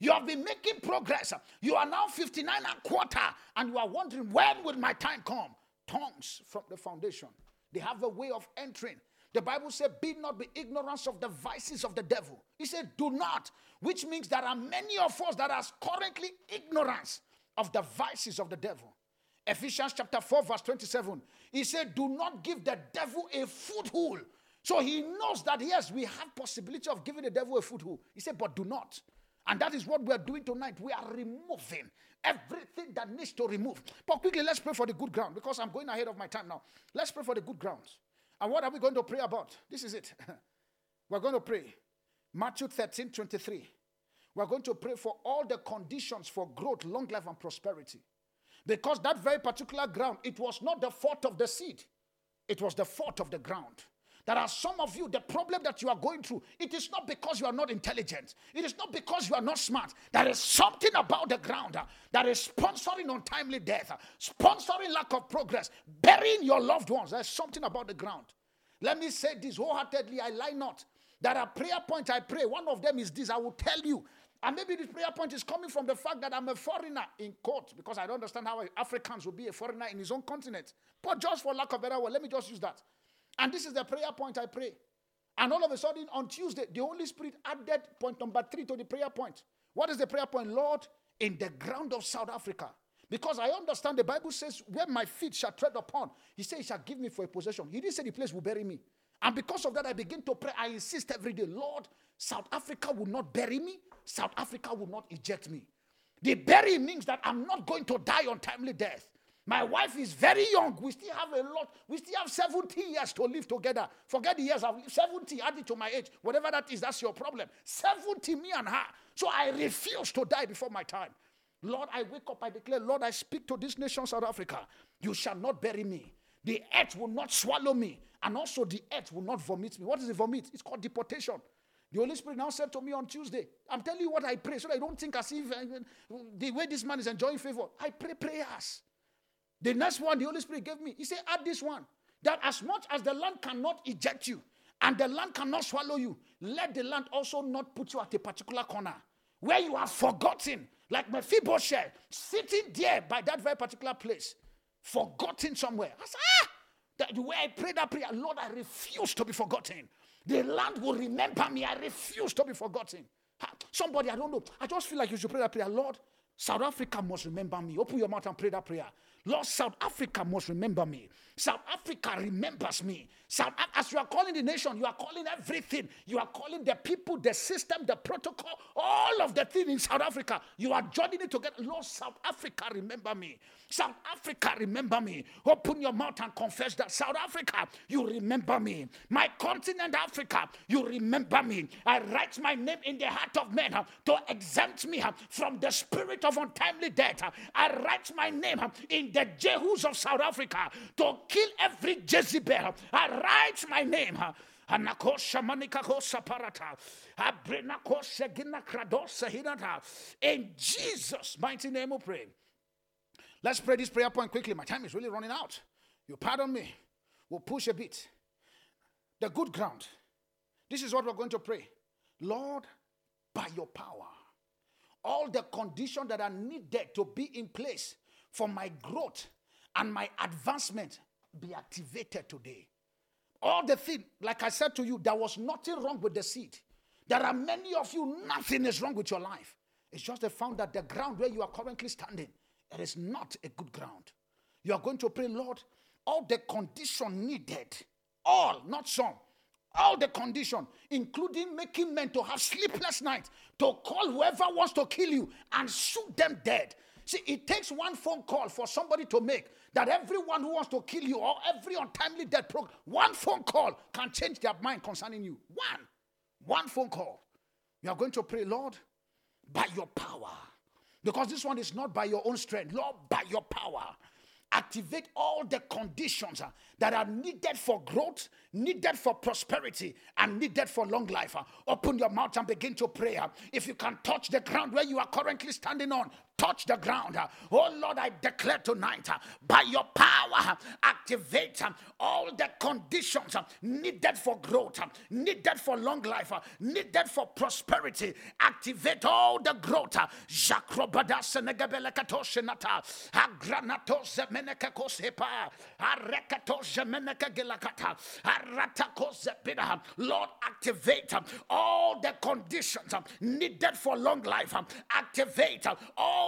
You have been making progress. You are now 59 and quarter, and you are wondering when will my time come? Tongues from the foundation. They have a way of entering. The Bible said, Be not be ignorance of the vices of the devil. He said, Do not, which means there are many of us that are currently ignorance of the vices of the devil. Ephesians chapter 4, verse 27. He said, Do not give the devil a foothold. So he knows that yes, we have possibility of giving the devil a foothold. He said, but do not. And that is what we are doing tonight. We are removing everything that needs to remove. But quickly, let's pray for the good ground because I'm going ahead of my time now. Let's pray for the good grounds. And what are we going to pray about? This is it. We're going to pray. Matthew 13 23. We're going to pray for all the conditions for growth, long life, and prosperity. Because that very particular ground, it was not the fault of the seed, it was the fault of the ground. There are some of you, the problem that you are going through, it is not because you are not intelligent. It is not because you are not smart. There is something about the ground uh, that is sponsoring untimely death, uh, sponsoring lack of progress, burying your loved ones. There's something about the ground. Let me say this wholeheartedly, I lie not. There are prayer points I pray. One of them is this I will tell you. And maybe this prayer point is coming from the fact that I'm a foreigner in court because I don't understand how Africans will be a foreigner in his own continent. But just for lack of better word, let me just use that. And this is the prayer point I pray. And all of a sudden on Tuesday, the Holy Spirit added point number three to the prayer point. What is the prayer point? Lord, in the ground of South Africa. Because I understand the Bible says, where my feet shall tread upon, he said, he shall give me for a possession. He didn't say the place will bury me. And because of that, I begin to pray. I insist every day, Lord, South Africa will not bury me. South Africa will not eject me. The bury means that I'm not going to die untimely death. My wife is very young. We still have a lot. We still have 70 years to live together. Forget the years. I've 70 added to my age. Whatever that is, that's your problem. 70, me and her. So I refuse to die before my time. Lord, I wake up, I declare, Lord, I speak to this nation, South Africa. You shall not bury me. The earth will not swallow me. and also the earth will not vomit me. What is the vomit? It's called deportation. The Holy Spirit now said to me on Tuesday, I'm telling you what I pray so I don't think as if uh, the way this man is enjoying favor. I pray prayers. The next one the Holy Spirit gave me, He said, add this one that as much as the land cannot eject you and the land cannot swallow you, let the land also not put you at a particular corner where you are forgotten, like Mephibosheth, sitting there by that very particular place, forgotten somewhere. I said, ah! That the way I prayed that prayer, Lord, I refuse to be forgotten. The land will remember me. I refuse to be forgotten. Somebody, I don't know. I just feel like you should pray that prayer. Lord, South Africa must remember me. Open your mouth and pray that prayer. Lord, South Africa must remember me. South Africa remembers me. As you are calling the nation, you are calling everything. You are calling the people, the system, the protocol, all of the things in South Africa. You are joining it together. Lord, South Africa, remember me. South Africa, remember me. Open your mouth and confess that. South Africa, you remember me. My continent, Africa, you remember me. I write my name in the heart of men uh, to exempt me uh, from the spirit of untimely death. Uh, I write my name in the Jehus of South Africa to kill every Jezebel. I write my name. Parata. In Jesus' mighty name we pray. Let's pray this prayer point quickly. My time is really running out. You pardon me. We'll push a bit. The good ground. This is what we're going to pray. Lord, by your power, all the conditions that are needed to be in place for my growth and my advancement be activated today. All the thing, like I said to you, there was nothing wrong with the seed. There are many of you, nothing is wrong with your life. It's just the found that the ground where you are currently standing, it is not a good ground. You are going to pray, Lord, all the condition needed, all, not some, all the condition, including making men to have sleepless nights, to call whoever wants to kill you and shoot them dead. See, it takes one phone call for somebody to make that everyone who wants to kill you or every untimely death program, one phone call can change their mind concerning you. One. One phone call. You are going to pray, Lord, by your power. Because this one is not by your own strength. Lord, by your power activate all the conditions uh, that are needed for growth, needed for prosperity, and needed for long life. Uh, open your mouth and begin to pray. Uh, if you can touch the ground where you are currently standing on, touch the ground. Oh Lord, I declare tonight by your power, activate all the conditions needed for growth, needed for long life, needed for prosperity. Activate all the growth. Lord, activate all the conditions needed for long life. Activate all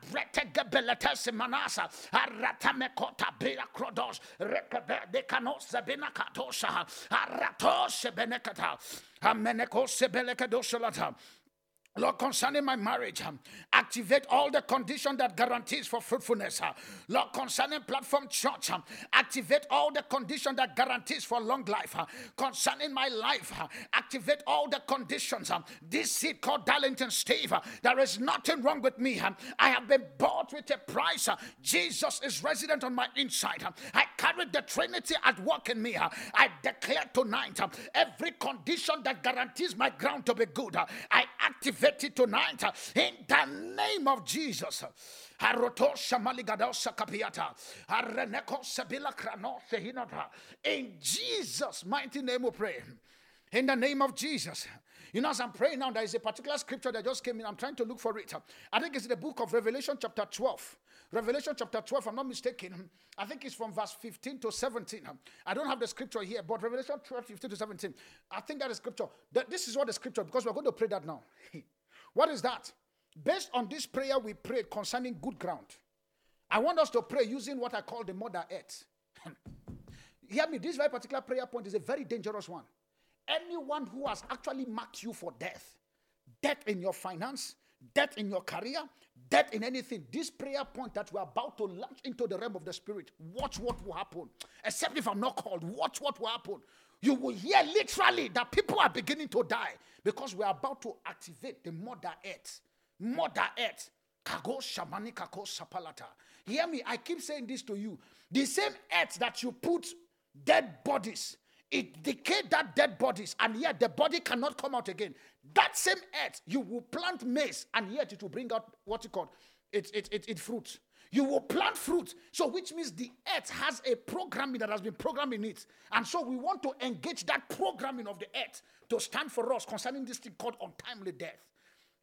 abretega beletes manasa, aratamekota bilakrodos, rekebe de canosa benacatosha, aratosha benecata, amenecose belecadoshalata. Lord, concerning my marriage, um, activate all the conditions that guarantees for fruitfulness. Uh, Lord, concerning platform church, um, activate all the conditions that guarantees for long life. Uh, concerning my life, uh, activate all the conditions. Um, this seed called Darlington Steve, there is nothing wrong with me. I have been bought with a price. Jesus is resident on my inside. I carry the Trinity at work in me. I declare tonight every condition that guarantees my ground to be good. I activate tonight uh, in the name of Jesus. In Jesus' mighty name we pray. In the name of Jesus. You know, as I'm praying now, there is a particular scripture that just came in. I'm trying to look for it. I think it's the book of Revelation, chapter 12. Revelation chapter 12, I'm not mistaken. I think it's from verse 15 to 17. I don't have the scripture here, but Revelation 12, 15 to 17. I think that is scripture. This is what the scripture, because we're going to pray that now. what is that? Based on this prayer we prayed concerning good ground, I want us to pray using what I call the mother earth. Hear me, this very particular prayer point is a very dangerous one. Anyone who has actually marked you for death, death in your finance, death in your career, death in anything. This prayer point that we're about to launch into the realm of the spirit, watch what will happen. Except if I'm not called, watch what will happen. You will hear literally that people are beginning to die because we're about to activate the mother earth. Mother earth. Kago shamani kako sapalata. Hear me, I keep saying this to you. The same earth that you put dead bodies, it decayed that dead bodies, and yet the body cannot come out again. That same earth, you will plant maize, and yet it will bring out what you call it, it, it, it fruit. You will plant fruit. So, which means the earth has a programming that has been programmed in it. And so, we want to engage that programming of the earth to stand for us concerning this thing called untimely death.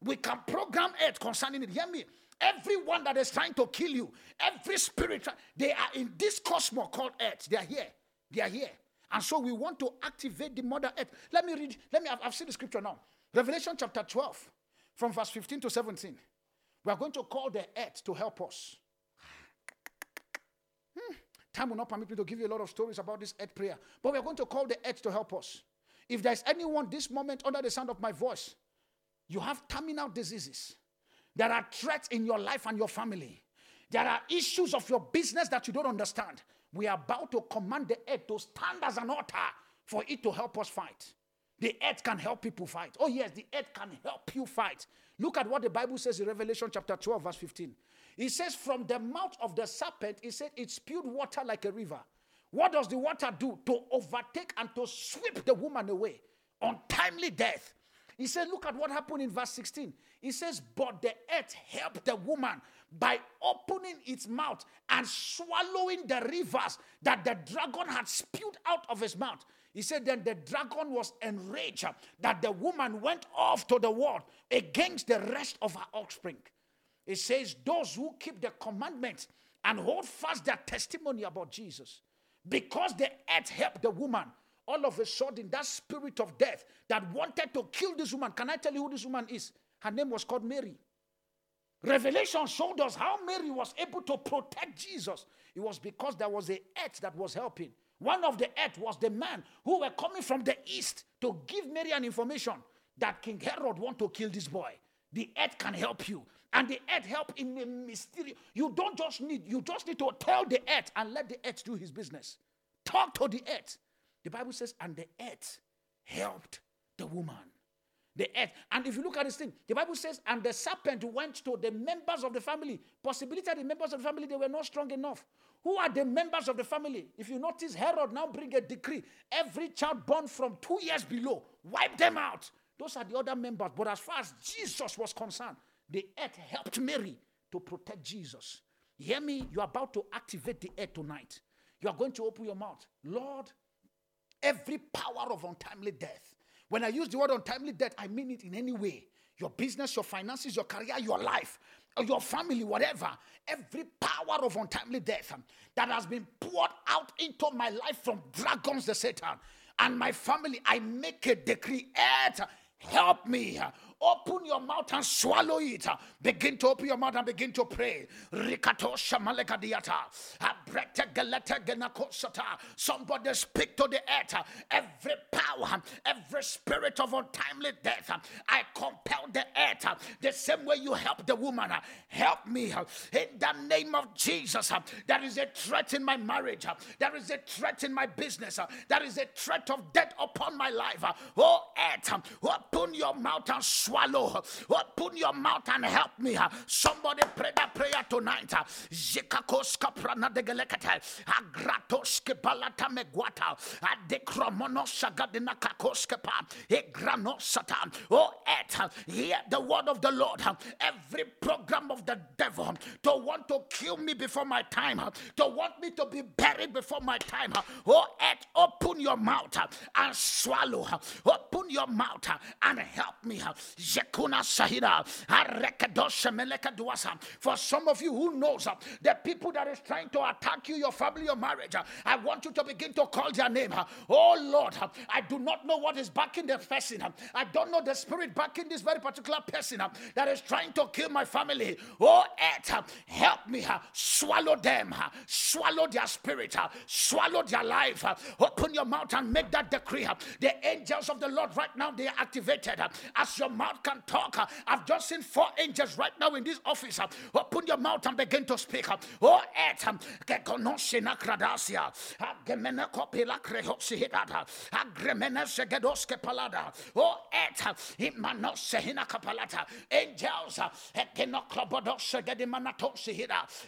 We can program earth concerning it. Hear me. Everyone that is trying to kill you, every spirit, they are in this cosmos called earth. They are here. They are here. And so we want to activate the mother earth. Let me read, let me, I've, I've seen the scripture now. Revelation chapter 12, from verse 15 to 17. We are going to call the earth to help us. Hmm. Time will not permit me to give you a lot of stories about this earth prayer, but we are going to call the earth to help us. If there's anyone this moment under the sound of my voice, you have terminal diseases. There are threats in your life and your family. There are issues of your business that you don't understand. We are about to command the earth to stand as an altar for it to help us fight. The earth can help people fight. Oh, yes, the earth can help you fight. Look at what the Bible says in Revelation chapter 12, verse 15. It says, From the mouth of the serpent, it said, it spewed water like a river. What does the water do? To overtake and to sweep the woman away. Untimely death. He said, Look at what happened in verse 16. He says, But the earth helped the woman by opening its mouth and swallowing the rivers that the dragon had spewed out of his mouth. He said, Then the dragon was enraged that the woman went off to the world against the rest of her offspring. It says, Those who keep the commandments and hold fast their testimony about Jesus, because the earth helped the woman, all of a sudden, that spirit of death that wanted to kill this woman. Can I tell you who this woman is? Her name was called Mary. Revelation showed us how Mary was able to protect Jesus. It was because there was a earth that was helping. One of the earth was the man who were coming from the east to give Mary an information that King Herod want to kill this boy. The earth can help you. And the earth help in a mystery. You don't just need, you just need to tell the earth and let the earth do his business. Talk to the earth. The Bible says, and the earth helped the woman. The earth. And if you look at this thing, the Bible says, and the serpent went to the members of the family. Possibility the members of the family, they were not strong enough. Who are the members of the family? If you notice, Herod now bring a decree. Every child born from two years below, wipe them out. Those are the other members. But as far as Jesus was concerned, the earth helped Mary to protect Jesus. Hear me? You're about to activate the earth tonight. You are going to open your mouth. Lord, every power of untimely death. When I use the word untimely death, I mean it in any way. Your business, your finances, your career, your life, uh, your family, whatever. Every power of untimely death um, that has been poured out into my life from dragons, the Satan, and my family, I make a decree. Help me Open your mouth and swallow it. Begin to open your mouth and begin to pray. Somebody speak to the earth. Every power, every spirit of untimely death, I compel the earth. The same way you help the woman, help me in the name of Jesus. There is a threat in my marriage. There is a threat in my business. There is a threat of death upon my life. Oh, earth, open your mouth and swallow swallow. Open your mouth and help me. Somebody pray that prayer tonight. Zikakoska prana de gelekate. Agratoske balata megwata. Adekromono sagadina kakoskepa. Egranosata. Oh, et. Hear the word of the Lord. Every program of the devil to want to kill me before my time, to want me to be buried before my time. Oh, et. Open your mouth and swallow. Open your mouth and help me. Jekuna Sahida, For some of you who knows uh, the people that is trying to attack you, your family, your marriage, uh, I want you to begin to call their name. Uh, oh Lord, uh, I do not know what is backing the person. Uh. I don't know the spirit backing this very particular person uh, that is trying to kill my family. Oh, Ed, help me. swallow them, swallow their spirit, swallow their life. Open your mouth and make that decree. The angels of the Lord right now they are activated. As your mouth can talk, I've just seen four angels right now in this office. Open your mouth and begin to speak. Oh, um, ah, kopila krehosihidata, agremene ah, segedoske palada. Oh, um, imanosehina kapalata. Angels, ah,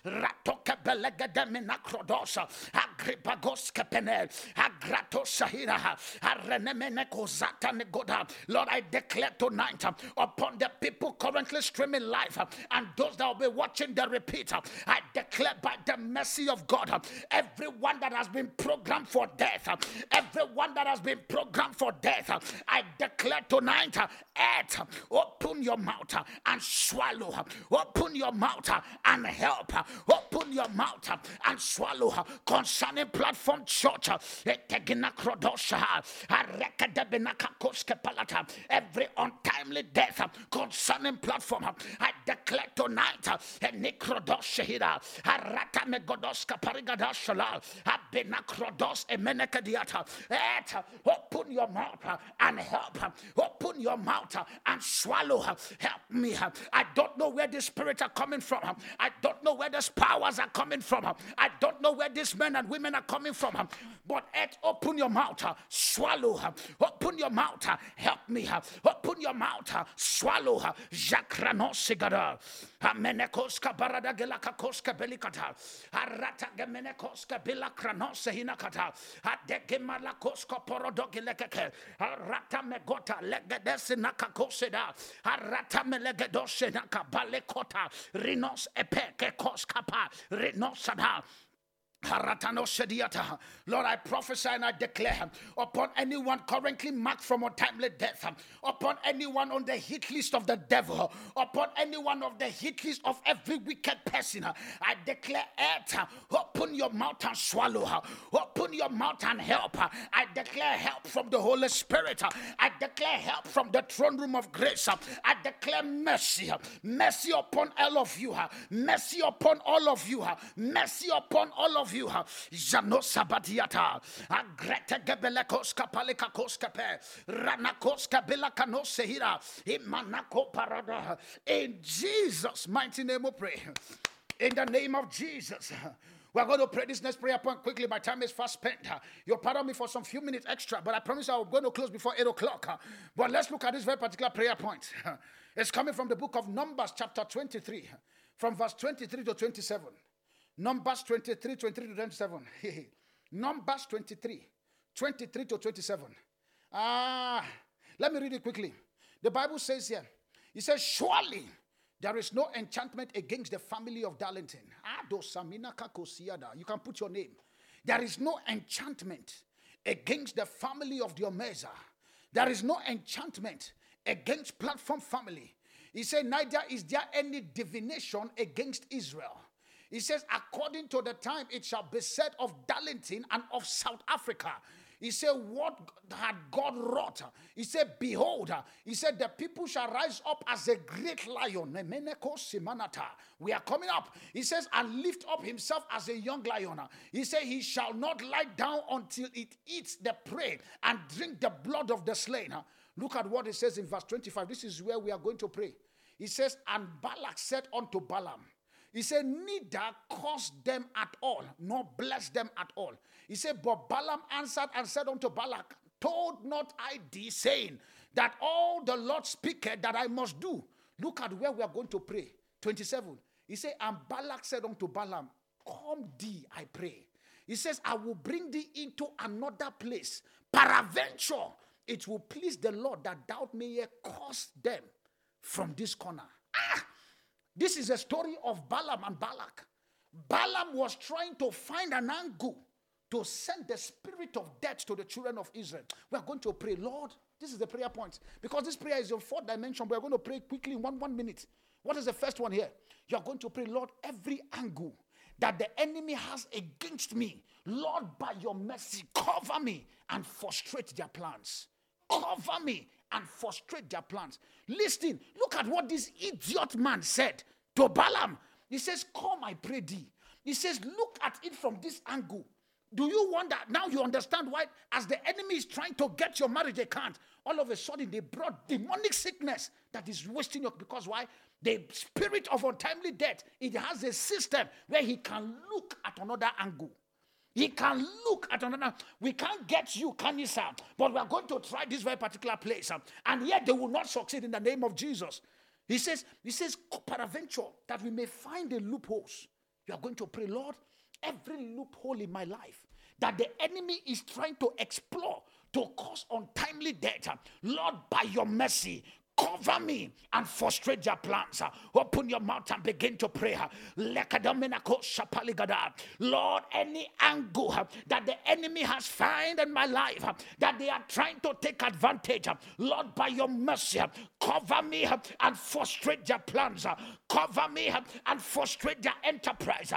ratokebelegedeminakrodosa, agribagoske pene, agratosahida, arenemene kozata negoda. Lord, I declare tonight Uh, upon the people currently streaming live uh, and those that will be watching the repeat, uh, I declare by the mercy of God, everyone that has been programmed for death, everyone that has been programmed for death, I declare tonight, earth, open your mouth and swallow, open your mouth and help, open your mouth and swallow concerning platform church. Every untimely death uh, concerning platform, uh, I declare tonight, uh, Nikrodos Shahida, Arata Megodoska Parigadashala, Abenakrodos Emenekadiata. Open your mouth and help. Open your mouth and swallow. Help me. I don't know where these spirits are coming from. I don't know where these powers are coming from. I don't know where these men and women are coming from. But open your mouth, swallow. Open your mouth, help me. Open your mouth, swallow. Jakrano sigara. Amenekoska barada gelaka koska belikata. Arata gemenekoska bilakranos hinakata. Adegimala koska porodogilekeke. Arata megota legedesi nakakoseda. Arata melegedose nakabalekota. Rinos epeke koskapa. Rinosada. Lord, I prophesy and I declare upon anyone currently marked from untimely death, upon anyone on the hit list of the devil, upon anyone of the hit list of every wicked person, I declare it. Open your mouth and swallow. Her. Open your mouth and help. Her. I declare help from the Holy Spirit. I declare help from the throne room of grace. I declare mercy. Mercy upon all of you. Mercy upon all of you. Mercy upon all of of you. Jano sabatiata. Agrete kanosehira. Imanako parada. In Jesus' mighty name we pray. In the name of Jesus. We're going to pray this next prayer point quickly. My time is fast spent. You'll pardon me for some few minutes extra, but I promise I'm going to close before 8 o'clock. But let's look at this very particular prayer point. It's coming from the book of Numbers, chapter 23, from verse 23 to 27. Numbers 23, 23 to 27. Numbers 23, 23 to 27. Ah, let me read it quickly. The Bible says here, it says, Surely there is no enchantment against the family of Darlington. You can put your name. There is no enchantment against the family of Diomeza. There is no enchantment against platform family. He said, Neither is there any divination against Israel. He says, according to the time it shall be said of Darlington and of South Africa. He said, What had God wrought? He said, Behold, he said, The people shall rise up as a great lion. We are coming up. He says, And lift up himself as a young lion. He said, He shall not lie down until it eats the prey and drink the blood of the slain. Look at what it says in verse 25. This is where we are going to pray. He says, And Balak said unto Balaam, he said, Neither curse them at all, nor bless them at all. He said, But Balaam answered and said unto Balak, Told not I thee, saying, That all the Lord speaketh that I must do. Look at where we are going to pray. 27. He said, And Balak said unto Balaam, Come thee, I pray. He says, I will bring thee into another place. Peradventure, it will please the Lord that thou mayest curse them from this corner. Ah! This is a story of Balaam and Balak. Balaam was trying to find an angle to send the spirit of death to the children of Israel. We are going to pray, Lord. This is the prayer point because this prayer is your fourth dimension. We are going to pray quickly in one one minute. What is the first one here? You are going to pray, Lord, every angle that the enemy has against me, Lord, by your mercy, cover me and frustrate their plans. Cover me and frustrate their plans. Listen, look at what this idiot man said to Balaam. He says, Come, I pray thee. He says, Look at it from this angle. Do you wonder? Now you understand why, as the enemy is trying to get your marriage, they can't. All of a sudden, they brought demonic sickness that is wasting your. Because why? The spirit of untimely death, it has a system where he can look at another angle. He can look at another. We can't get you, can you, sir? But we are going to try this very particular place. and yet they will not succeed in the name of Jesus. He says, He says, peradventure, that we may find the loopholes. You are going to pray, Lord, every loophole in my life that the enemy is trying to explore to cause untimely death. Lord, by your mercy, cover me and frustrate their plans. Open your mouth and begin to pray. Lord, any angle that the enemy has found in my life that they are trying to take advantage, of, Lord, by your mercy, cover me and frustrate their plans. Cover me and frustrate their enterprise.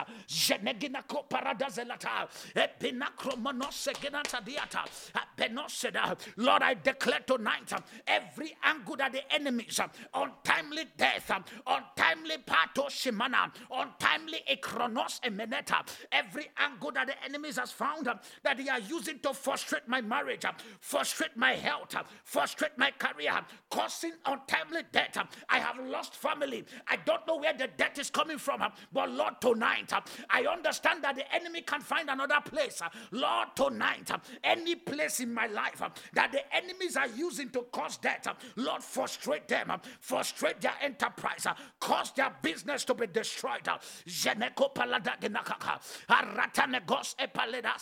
Lord, I declare tonight every angle that the enemies, uh, untimely death, uh, untimely pato shimana, untimely ekronos emeneta, every angle that the enemies has found uh, that they are using to frustrate my marriage, frustrate my health, frustrate my career, causing untimely death. I have lost family. I don't know where the death is coming from, but Lord, tonight, I understand that the enemy can find another place. Lord, tonight, any place in my life that the enemies are using to cause death, Lord, frustrate frustrate them, uh, frustrate their enterprise, uh, cause their business to be destroyed. Uh, Jeneko palada genakaka, epaleda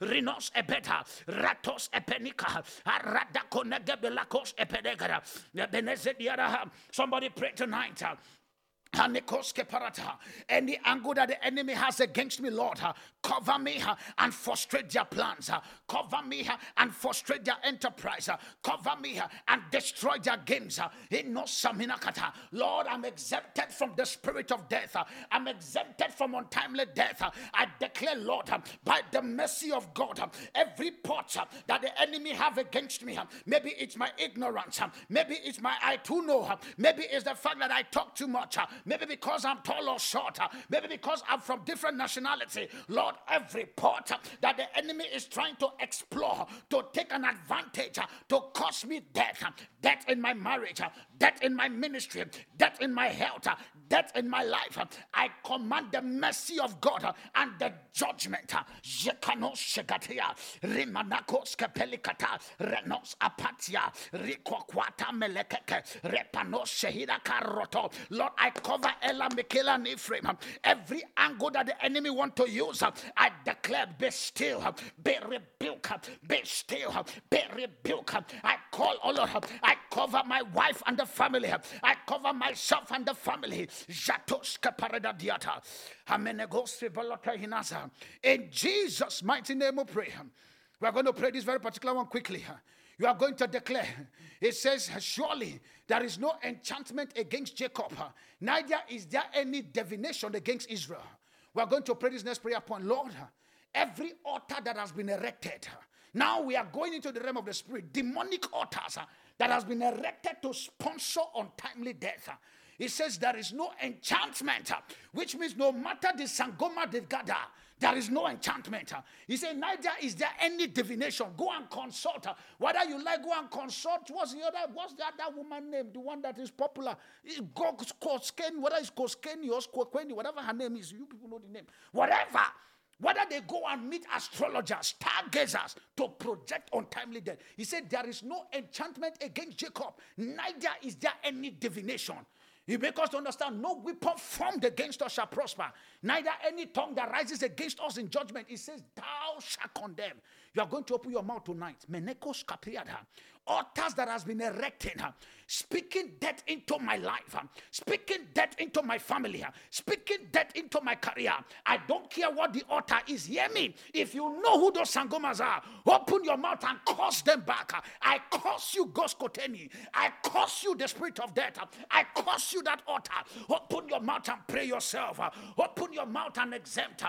rinos ebeta, ratos epenika, arada epedegara. Somebody pray tonight. Any angle that the enemy has against me, Lord, cover me and frustrate their plans. Cover me and frustrate their enterprise. Cover me and destroy their games. Lord, I'm exempted from the spirit of death. I'm exempted from untimely death. I declare, Lord, by the mercy of God, every plot that the enemy have against me, maybe it's my ignorance, maybe it's my I too know, maybe it's the fact that I talk too much, maybe because I'm tall or short, uh, maybe because I'm from different nationality. Lord, every port uh, that the enemy is trying to explore to take an advantage uh, to cause me death, death in my marriage, death in my ministry, death in my health, death in my life. I command the mercy of God and the judgment. Renos. Lord, I cover Ella Michaela and Ephraim. Every angle that the enemy want to use, I declare, be still, be rebuked, be still, be rebuked. I call, oh Lord, I cover my wife and the family. I cover myself and the family. In Jesus' mighty name we pray. We are going to pray this very particular one quickly. You are going to declare. It says, Surely there is no enchantment against Jacob, neither is there any divination against Israel. We are going to pray this next prayer point. Lord, every altar that has been erected, now we are going into the realm of the spirit, demonic altars uh, that has been erected to sponsor untimely death. Uh, it says there is no enchantment, uh, which means no matter the sangoma they gather, there is no enchantment. He said, neither is there any divination. Go and consult. Whether you like, go and consult. What's the other? What's the other woman name? The one that is popular. Go Koskeni, whether it's Koskeni or Skokweni, whatever her name is. You people know the name. Whatever. Whether they go and meet astrologers, stargazers to project untimely death. He said, There is no enchantment against Jacob, neither is there any divination. He makes us to understand no weapon formed against us shall prosper, neither any tongue that rises against us in judgment. He says, Thou shalt condemn. You are going to open your mouth tonight. Menekos kapriada altars that has been erecting, speaking death into my life, speaking death into my family, speaking death into my career. I don't care what the altar is. Hear me. If you know who those sangomas are, open your mouth and curse them back. I curse you, Ghost Koteni. I curse you, the spirit of death. I curse you, that altar. Open your mouth and pray yourself. Open your mouth and exempt.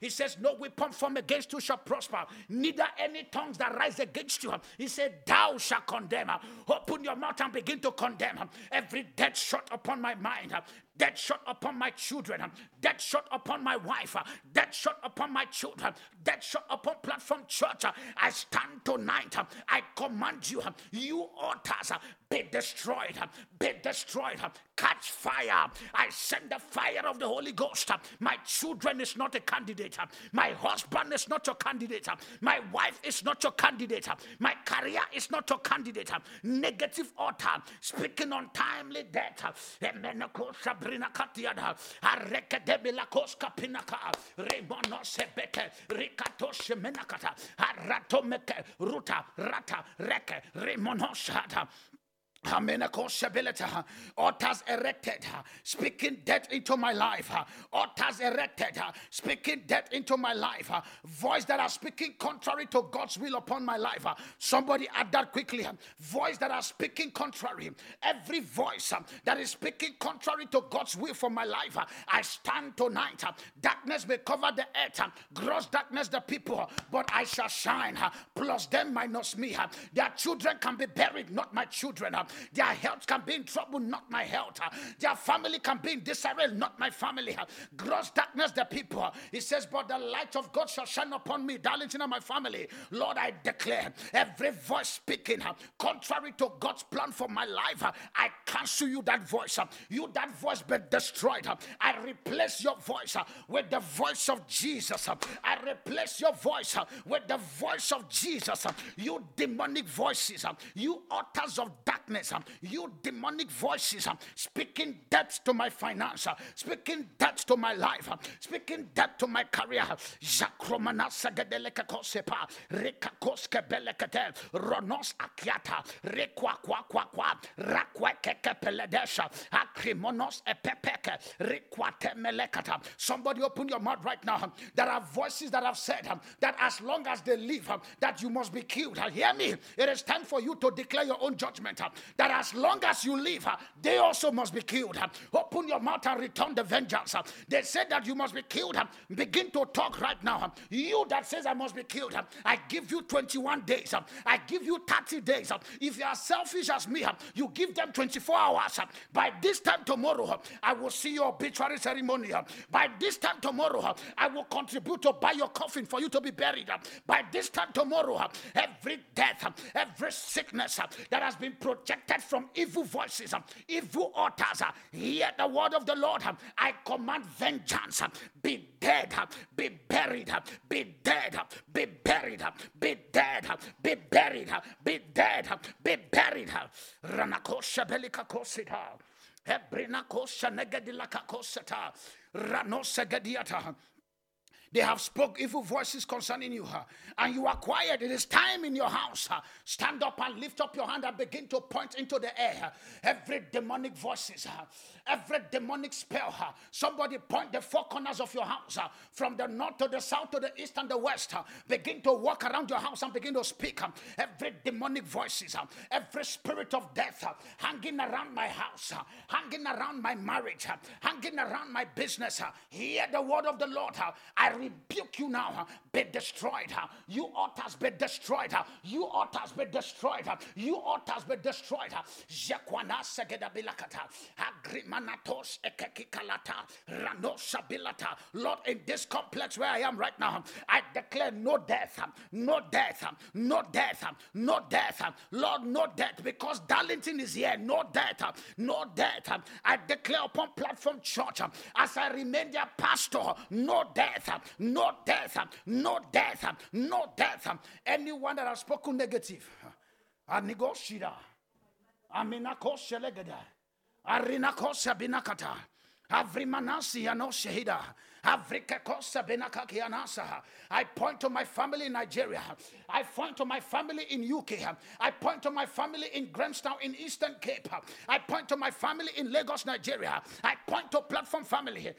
He says, No weapon formed against you shall prosper, neither any tongues that rise against you. He said, Thou shalt condemn. Open your mouth and begin to condemn every dead shot upon my mind, dead shot upon my children, dead shot upon my wife, dead shot upon my children, dead shot upon platform church. I stand tonight. I command you, you altars, be destroyed, be destroyed, catch fire. I send the fire of the Holy Ghost. My children is not a candidate. My husband is not your candidate. My wife is not your candidate. My career is not your candidate. Negative altar, speaking untimely death. Rata, Reke, Remonosata. Altars erected, speaking death into my life. Altars erected, speaking death into my life. Voice that are speaking contrary to God's will upon my life. Somebody add that quickly. Voice that are speaking contrary. Every voice that is speaking contrary to God's will for my life. I stand tonight. Darkness may cover the earth, gross darkness the people, but I shall shine. Plus them minus me. Their children can be buried, not my children. Their health can be in trouble, not my health. Their family can be in disarray, not my family. Gross darkness, the people. He says, But the light of God shall shine upon me, Darlington and my family. Lord, I declare every voice speaking uh, contrary to God's plan for my life, uh, I cancel you that voice. You, that voice, be destroyed. I replace your voice uh, with the voice of Jesus. I replace your voice with the voice of Jesus. You demonic voices, you altars of darkness darkness, um, you demonic voices um, speaking death to my finance, um, speaking death to my life, speaking death to my career. Ronos akiata, rekwa kwa kwa kwa, rakwa keke peledesha, epepeke, rekwate melekata. Somebody open your mouth right now. There are voices that have said that as long as they live, that you must be killed. Hear me. It is time for you to declare your own judgment that as long as you live, uh, they also must be killed. Uh, open your mouth and return the vengeance. Uh, they said that you must be killed. Uh, begin to talk right now. You that says I must be killed, I give you 21 days. I give you 30 days. If you are selfish as me, you give them 24 hours. By this time tomorrow, I will see your obituary ceremony. By this time tomorrow, I will contribute to buy your coffin for you to be buried. By this time tomorrow, every death, every sickness that has been projected protected from evil voices, um, evil altars. Uh, hear the word of the Lord. Um, I command vengeance. Uh, be dead, be buried, be dead, be buried, be dead, be buried, be dead, be buried. Ranakosha belika kosita. Ebrina kosha negadilaka kosata. Ranosa gadiata. They have spoke evil voices concerning you, and you are quiet. It is time in your house. Stand up and lift up your hand and begin to point into the air. Every demonic voices, every demonic spell. Somebody point the four corners of your house from the north to the south to the east and the west. Begin to walk around your house and begin to speak. Every demonic voices, every spirit of death hanging around my house, hanging around my marriage, hanging around my business. Hear the word of the Lord. I rebuke you now. Be destroyed. You altars be destroyed. You altars be destroyed. You altars be destroyed. Jakwana segeda bilakata. Agrimanatos ekekikalata. Ranosha bilata. Lord, in this complex where I am right now, I declare no death, no death, no death, no death. Lord, no death because Darlington is here. No death, no death. I declare upon platform church as I remain their pastor, no death, no death, no death, no death. Anyone that has spoken negative, Anigosida, Aminako Shelegada, Arinako Sabinakata, Avrimanasi Ano Shehida. I point to my family in Nigeria. I point to my family in UK. I point to my family in Grahamstown in Eastern Cape. I point to my family in Lagos, Nigeria. I point to platform family.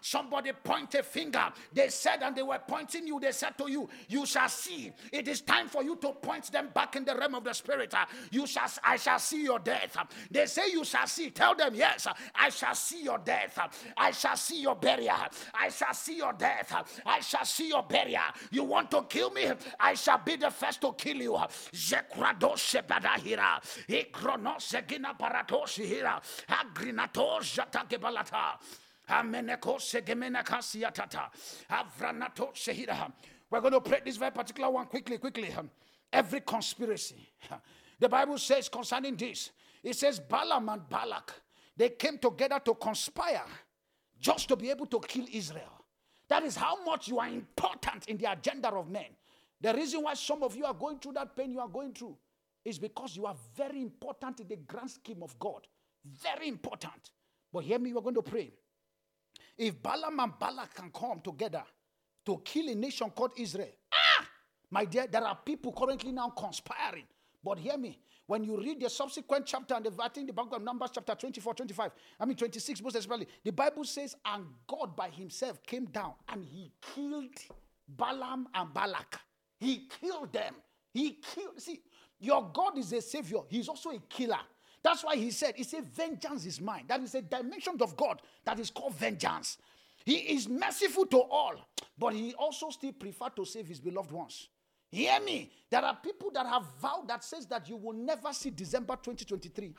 Somebody point a finger. They said, and they were pointing you. They said to you, You shall see. It is time for you to point them back in the realm of the spirit. You shall, I shall see your death. They say, You shall see. Tell them them, Yes, I shall see your death. I shall see your burial. I shall see your death. I shall see your burial. You want to kill me? I shall be the first to kill you. We're going to pray this very particular one quickly, quickly. Every conspiracy. The Bible says concerning this, it says Balaam and Balak, they came together to conspire just to be able to kill Israel. That is how much you are important in the agenda of men. The reason why some of you are going through that pain you are going through is because you are very important in the grand scheme of God. Very important. But hear me, we're going to pray. If Balaam and Balak can come together to kill a nation called Israel, ah, my dear, there are people currently now conspiring. But hear me, when you read the subsequent chapter and the, I think the book of Numbers, chapter 24, 25, I mean 26, most especially, the Bible says, and God by himself came down and he killed Balaam and Balak. He killed them. He killed. See, your God is a savior, he's also a killer. That's why he said, He said, vengeance is mine. That is a dimension of God that is called vengeance. He is merciful to all, but he also still prefer to save his beloved ones. Hear me. There are people that have vowed that says that you will never see December 2023.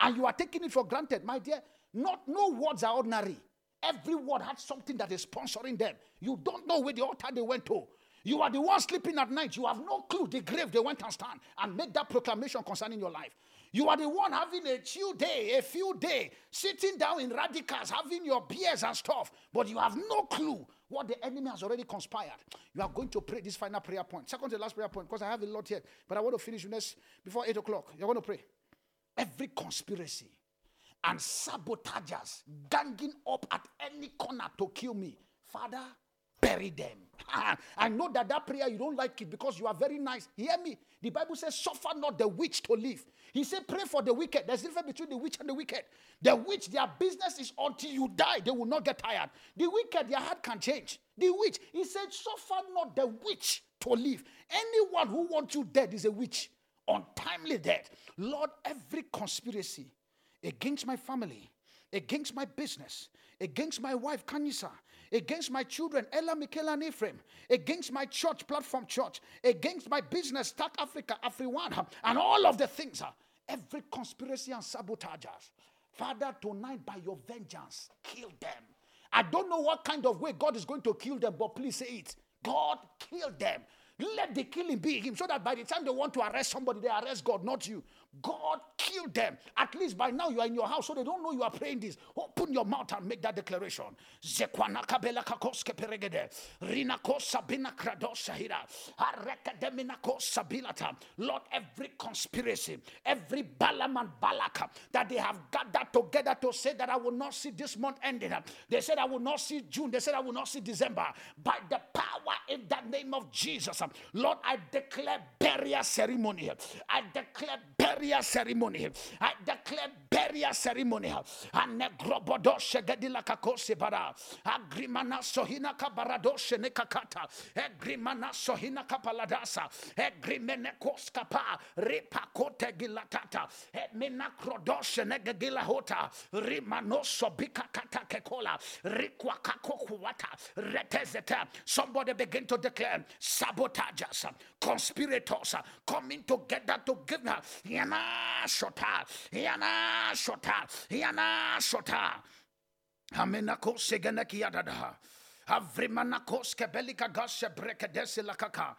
and you are taking it for granted, my dear. Not no words are ordinary. Every word had something that is sponsoring them. You don't know where the altar they went to. You are the one sleeping at night. You have no clue the grave they went and stand and make that proclamation concerning your life. You are the one having a chill day, a few day, sitting down in radicals, having your beers and stuff, but you have no clue what the enemy has already conspired. You are going to pray this final prayer point. Second to the last prayer point, because I have a lot here, but I want to finish this before 8 o'clock. You're going to pray. Every conspiracy and sabotagers ganging up at any corner to kill me, Father, bury them. I know that that prayer you don't like it because you are very nice. Hear me. The Bible says, Suffer not the witch to live. He said, Pray for the wicked. There's a difference between the witch and the wicked. The witch, their business is until you die, they will not get tired. The wicked, their heart can change. The witch, he said, Suffer not the witch to live. Anyone who wants you dead is a witch. Untimely death. Lord, every conspiracy against my family, against my business, against my wife, Kanisa, against my children, Ella, Michaela, and Ephraim, against my church, Platform Church, against my business, Start Africa, Afriwan, and all of the things. Ah, every conspiracy and sabotagers. Father, tonight by your vengeance, kill them. I don't know what kind of way God is going to kill them, but please say it. God, kill them. Let the killing be him so that by the time they want to arrest somebody, they arrest God, not you. God killed them. At least by now you are in your house, so they don't know you are praying this. Open your mouth and make that declaration. Lord, every conspiracy, every Balaam and Balak that they have gathered together to say that I will not see this month ending. They said I will not see June. They said I will not see December. By the power in the name of Jesus, Lord, I declare burial ceremony. I declare burial burial ceremony. I declare burial ceremony. Anegrobodoshe gedila kakose bara. Agrimana sohina kabaradoshe nekakata. Egrimana sohina kapaladasa. Egrimene koskapa. Ripakote gilatata. Emina krodoshe negegila hota. Rimanoso bikakata kekola. Rikwa kakokuwata. Retezeta. Somebody begin to declare sabotagers, conspirators coming together to give her Yana shota. Yana shota. Yana shota. Amenako segeneki yadada. Avrimanakos kebelika gashe brekedesi lakaka.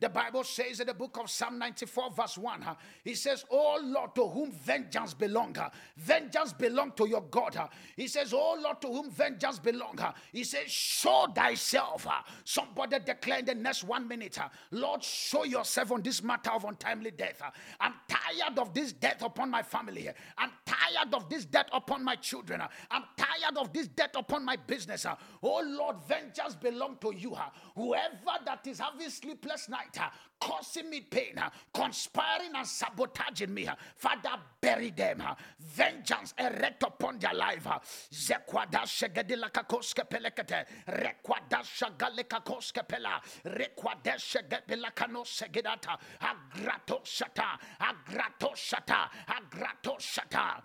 The Bible says in the book of Psalm 94, verse 1, He says, Oh Lord, to whom vengeance belong, vengeance belong to your God. He says, Oh Lord, to whom vengeance belong. He says, Show thyself. Somebody declare in the next one minute, Lord, show yourself on this matter of untimely death. I'm tired of this death upon my family. I'm tired of this death upon my children. I'm tired of this death upon my business business. Ah. Oh Lord, vengeance belong to you. Ah. Whoever that is having sleepless night, ah, causing me pain, conspiring and sabotaging me, Father, bury them. Vengeance erect upon their life. Zekwada shegedilaka koske pelekete, rekwada shagaleka koske pela, rekwada shegedilaka no segedata, agrato shata, agrato shata, agrato shata.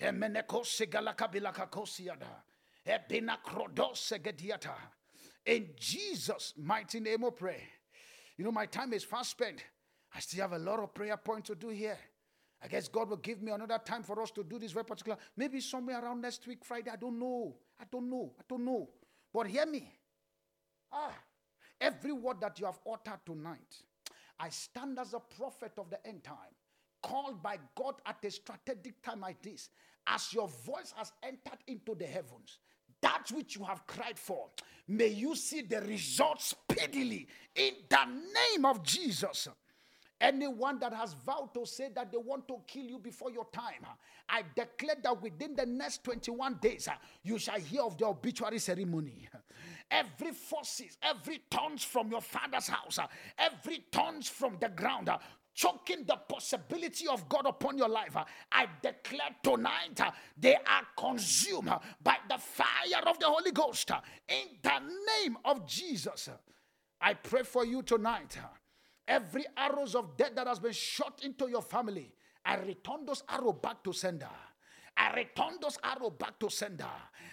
Emeneko sigalaka bilaka kosiada. In Jesus' mighty name we pray. You know, my time is fast spent. I still have a lot of prayer points to do here. I guess God will give me another time for us to do this very particular. Maybe somewhere around next week, Friday. I don't know. I don't know. I don't know. But hear me. Ah, every word that you have uttered tonight, I stand as a prophet of the end time, called by God at a strategic time like this. As your voice has entered into the heavens, that which you have cried for, may you see the results speedily in the name of Jesus. Anyone that has vowed to say that they want to kill you before your time, I declare that within the next 21 days, you shall hear of the obituary ceremony. Every forces, every tons from your father's house, every tons from the ground choking the possibility of God upon your life, uh, I declare tonight uh, they are consumed uh, by the fire of the Holy Ghost in the name of Jesus. I pray for you tonight. Every arrows of death that has been shot into your family, I return those arrows back to sender. I return those arrows back to sender.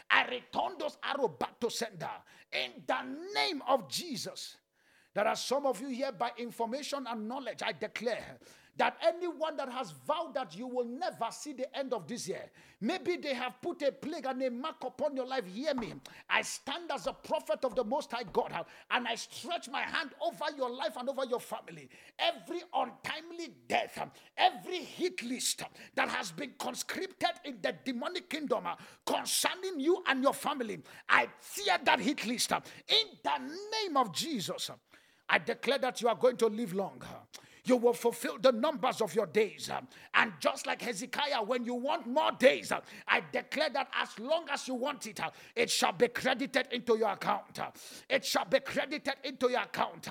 I return those arrows back to sender. In the name of Jesus. There are some of you here by information and knowledge. I declare that anyone that has vowed that you will never see the end of this year, maybe they have put a plague and a mark upon your life. Hear me. I stand as a prophet of the Most High God and I stretch my hand over your life and over your family. Every untimely death, every hit list that has been conscripted in the demonic kingdom concerning you and your family, I fear that hit list in the name of Jesus. I declare that you are going to live longer. You will fulfill the numbers of your days. And just like Hezekiah, when you want more days, I declare that as long as you want it, it shall be credited into your account. It shall be credited into your account.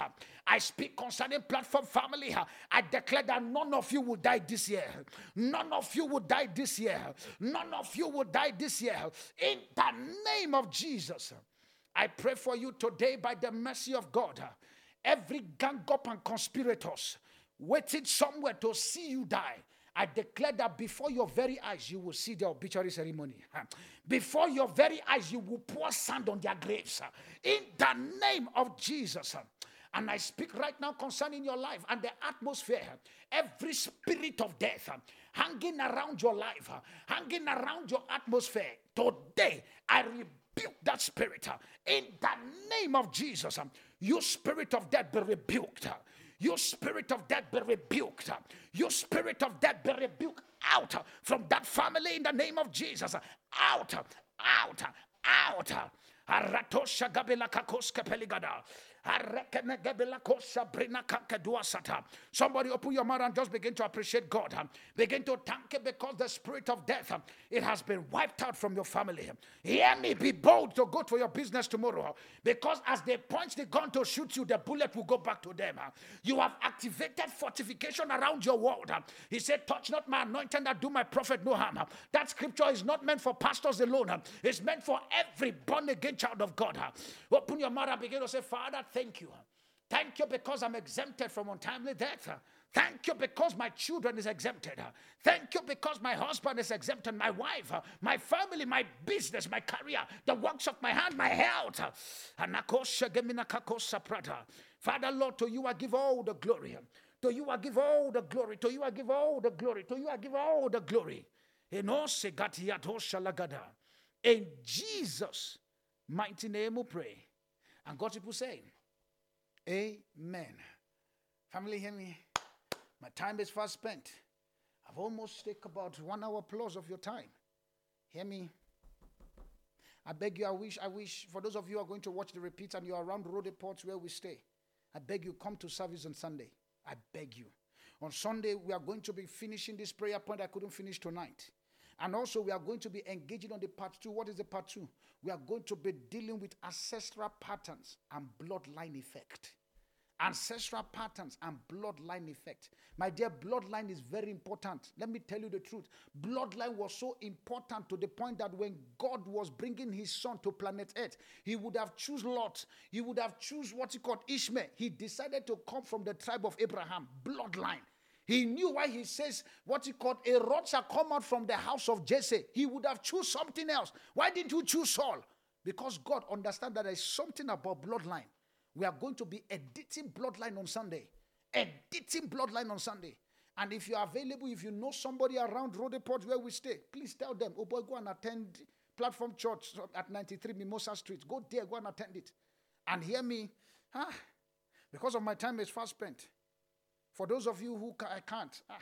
I speak concerning platform family. I declare that none of you will die this year. None of you will die this year. None of you will die this year. In the name of Jesus, I pray for you today by the mercy of God every gang up and conspirators waiting somewhere to see you die. I declare that before your very eyes, you will see the obituary ceremony. Before your very eyes, you will pour sand on their graves. In the name of Jesus. And I speak right now concerning your life and the atmosphere. Every spirit of death hanging around your life, hanging around your atmosphere. Today, I rebuke that spirit in the name of Jesus. You spirit of death be rebuked. You spirit of death be rebuked. You spirit of death be rebuked out from that family in the name of Jesus. Out, out, out. Somebody open your mouth and just begin to appreciate God. Begin to thank Him because the spirit of death it has been wiped out from your family. Hear me, be bold to go to your business tomorrow because as they point the gun to shoot you, the bullet will go back to them. You have activated fortification around your world. He said, Touch not my anointing that do my prophet no harm. That scripture is not meant for pastors alone, it's meant for every born again child of God. Open your mouth and begin to say, Father, thank you. Thank you because I'm exempted from untimely death. Thank you because my children is exempted. Thank you because my husband is exempted, my wife, my family, my business, my career, the works of my hand, my health. Father, Lord, to you I give all the glory. To you I give all the glory. To you I give all the glory. To you I give all the glory. In Jesus' mighty name we pray. And God's people say, Amen. Family, hear me. My time is fast spent. I've almost taken about one hour plus of your time. Hear me. I beg you, I wish, I wish, for those of you who are going to watch the repeat and you're around road where we stay, I beg you, come to service on Sunday. I beg you. On Sunday, we are going to be finishing this prayer point I couldn't finish tonight. And also, we are going to be engaging on the part two. What is the part two? We are going to be dealing with ancestral patterns and bloodline effect ancestral patterns and bloodline effect. My dear, bloodline is very important. Let me tell you the truth. Bloodline was so important to the point that when God was bringing his son to planet Earth, he would have choose Lot. He would have choose what he called Ishmael. He decided to come from the tribe of Abraham, bloodline. He knew why he says what he called a rod shall come out from the house of Jesse. He would have choose something else. Why didn't you choose Saul? Because God understands that there is something about bloodline. We are going to be editing bloodline on Sunday. Editing bloodline on Sunday. And if you are available, if you know somebody around Roodepoort where we stay, please tell them, oh boy, go and attend Platform Church at 93 Mimosa Street. Go there, go and attend it. And hear me, ah, because of my time is fast spent. For those of you who ca- I can't, ah,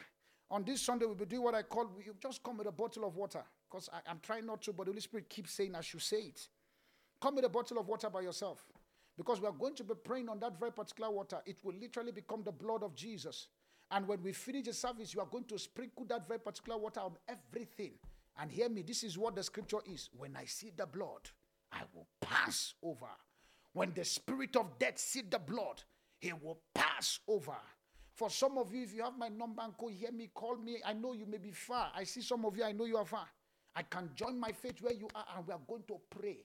on this Sunday we'll be doing what I call, you just come with a bottle of water. Because I'm trying not to, but the Holy Spirit keeps saying I should say it. Come with a bottle of water by yourself. Because we are going to be praying on that very particular water. It will literally become the blood of Jesus. And when we finish the service, you are going to sprinkle that very particular water on everything. And hear me, this is what the scripture is. When I see the blood, I will pass over. When the spirit of death see the blood, he will pass over. For some of you, if you have my number and could hear me, call me. I know you may be far. I see some of you, I know you are far. I can join my faith where you are, and we are going to pray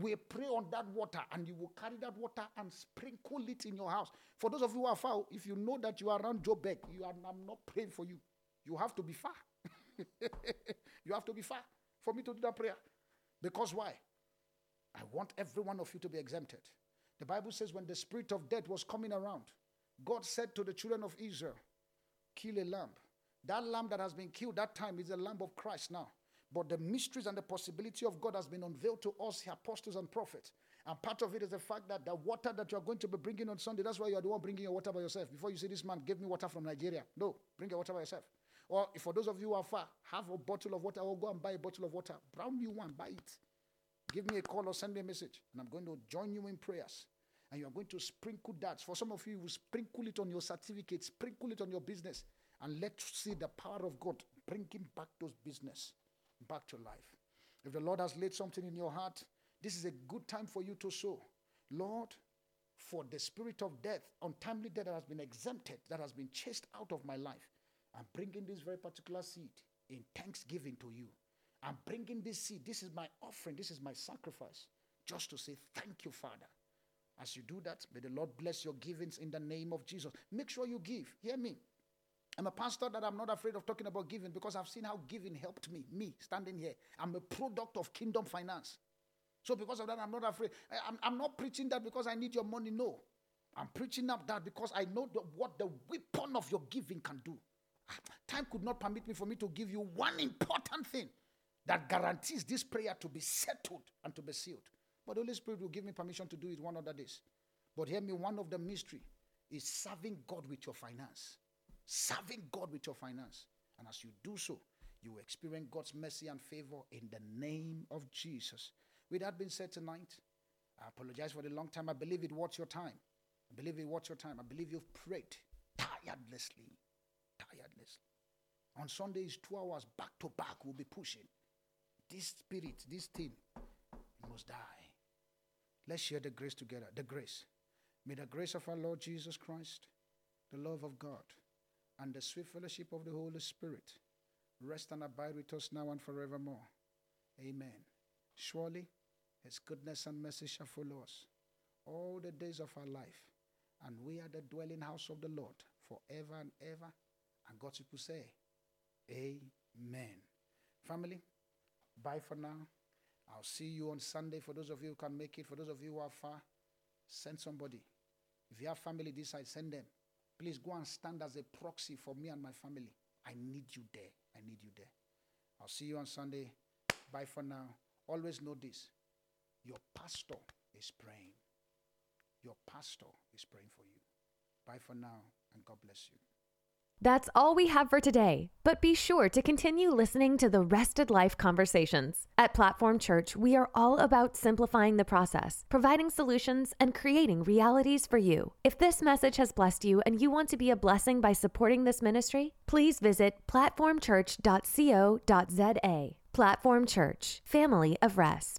we pray on that water and you will carry that water and sprinkle it in your house. For those of you who are far, if you know that you are around Joburg, you are, I'm not praying for you. You have to be far. you have to be far for me to do that prayer. Because why? I want every one of you to be exempted. The Bible says when the spirit of death was coming around, God said to the children of Israel, kill a lamb. That lamb that has been killed that time is the lamb of Christ now. But the mysteries and the possibility of God has been unveiled to us, apostles and prophets. And part of it is the fact that the water that you are going to be bringing on Sunday, that's why you are the one bringing your water by yourself. Before you say, This man gave me water from Nigeria. No, bring your water by yourself. Or for those of you who are far, have a bottle of water or go and buy a bottle of water. Brown new one, buy it. Give me a call or send me a message. And I'm going to join you in prayers. And you are going to sprinkle that. For some of you, you will sprinkle it on your certificate, sprinkle it on your business. And let's see the power of God bringing back those business back to life. If the Lord has laid something in your heart, this is a good time for you to sow. Lord, for the spirit of death, untimely death that has been exempted, that has been chased out of my life, I'm bringing this very particular seed in thanksgiving to you. I'm bringing this seed. This is my offering. This is my sacrifice. Just to say thank you, Father. As you do that, may the Lord bless your givings in the name of Jesus. Make sure you give. Hear me. I'm a pastor that I'm not afraid of talking about giving because I've seen how giving helped me. Me standing here, I'm a product of kingdom finance. So because of that, I'm not afraid. I, am I'm not preaching that because I need your money. No, I'm preaching up that because I know the, what the weapon of your giving can do. Ah, time could not permit me for me to give you one important thing that guarantees this prayer to be settled and to be sealed. But the Holy Spirit will give me permission to do it one other days. But hear me, one of the mystery is serving God with your finance serving God with your finance. And as you do so, you will experience God's mercy and favor in the name of Jesus. With that being said tonight, I apologize for the long time. I believe it was your time. I believe it was your time. I believe you've prayed tirelessly. Tirelessly. On Sundays, two hours back to back, we'll be pushing. This spirit, this thing, must die. Let's share the grace together. The grace. May the grace of our Lord Jesus Christ, the love of God, and the sweet fellowship of the Holy Spirit rest and abide with us now and forevermore. Amen. Surely his goodness and mercy shall follow us all the days of our life, and we are the dwelling house of the Lord forever and ever. And God's people say, Amen. Family, bye for now. I'll see you on Sunday. For those of you who can make it, for those of you who are far, send somebody. If you have family this side, send them. Please go and stand as a proxy for me and my family. I need you there. I need you there. I'll see you on Sunday. Bye for now. Always know this your pastor is praying. Your pastor is praying for you. Bye for now, and God bless you. That's all we have for today, but be sure to continue listening to the Rested Life conversations. At Platform Church, we are all about simplifying the process, providing solutions, and creating realities for you. If this message has blessed you and you want to be a blessing by supporting this ministry, please visit platformchurch.co.za. Platform Church, Family of Rest.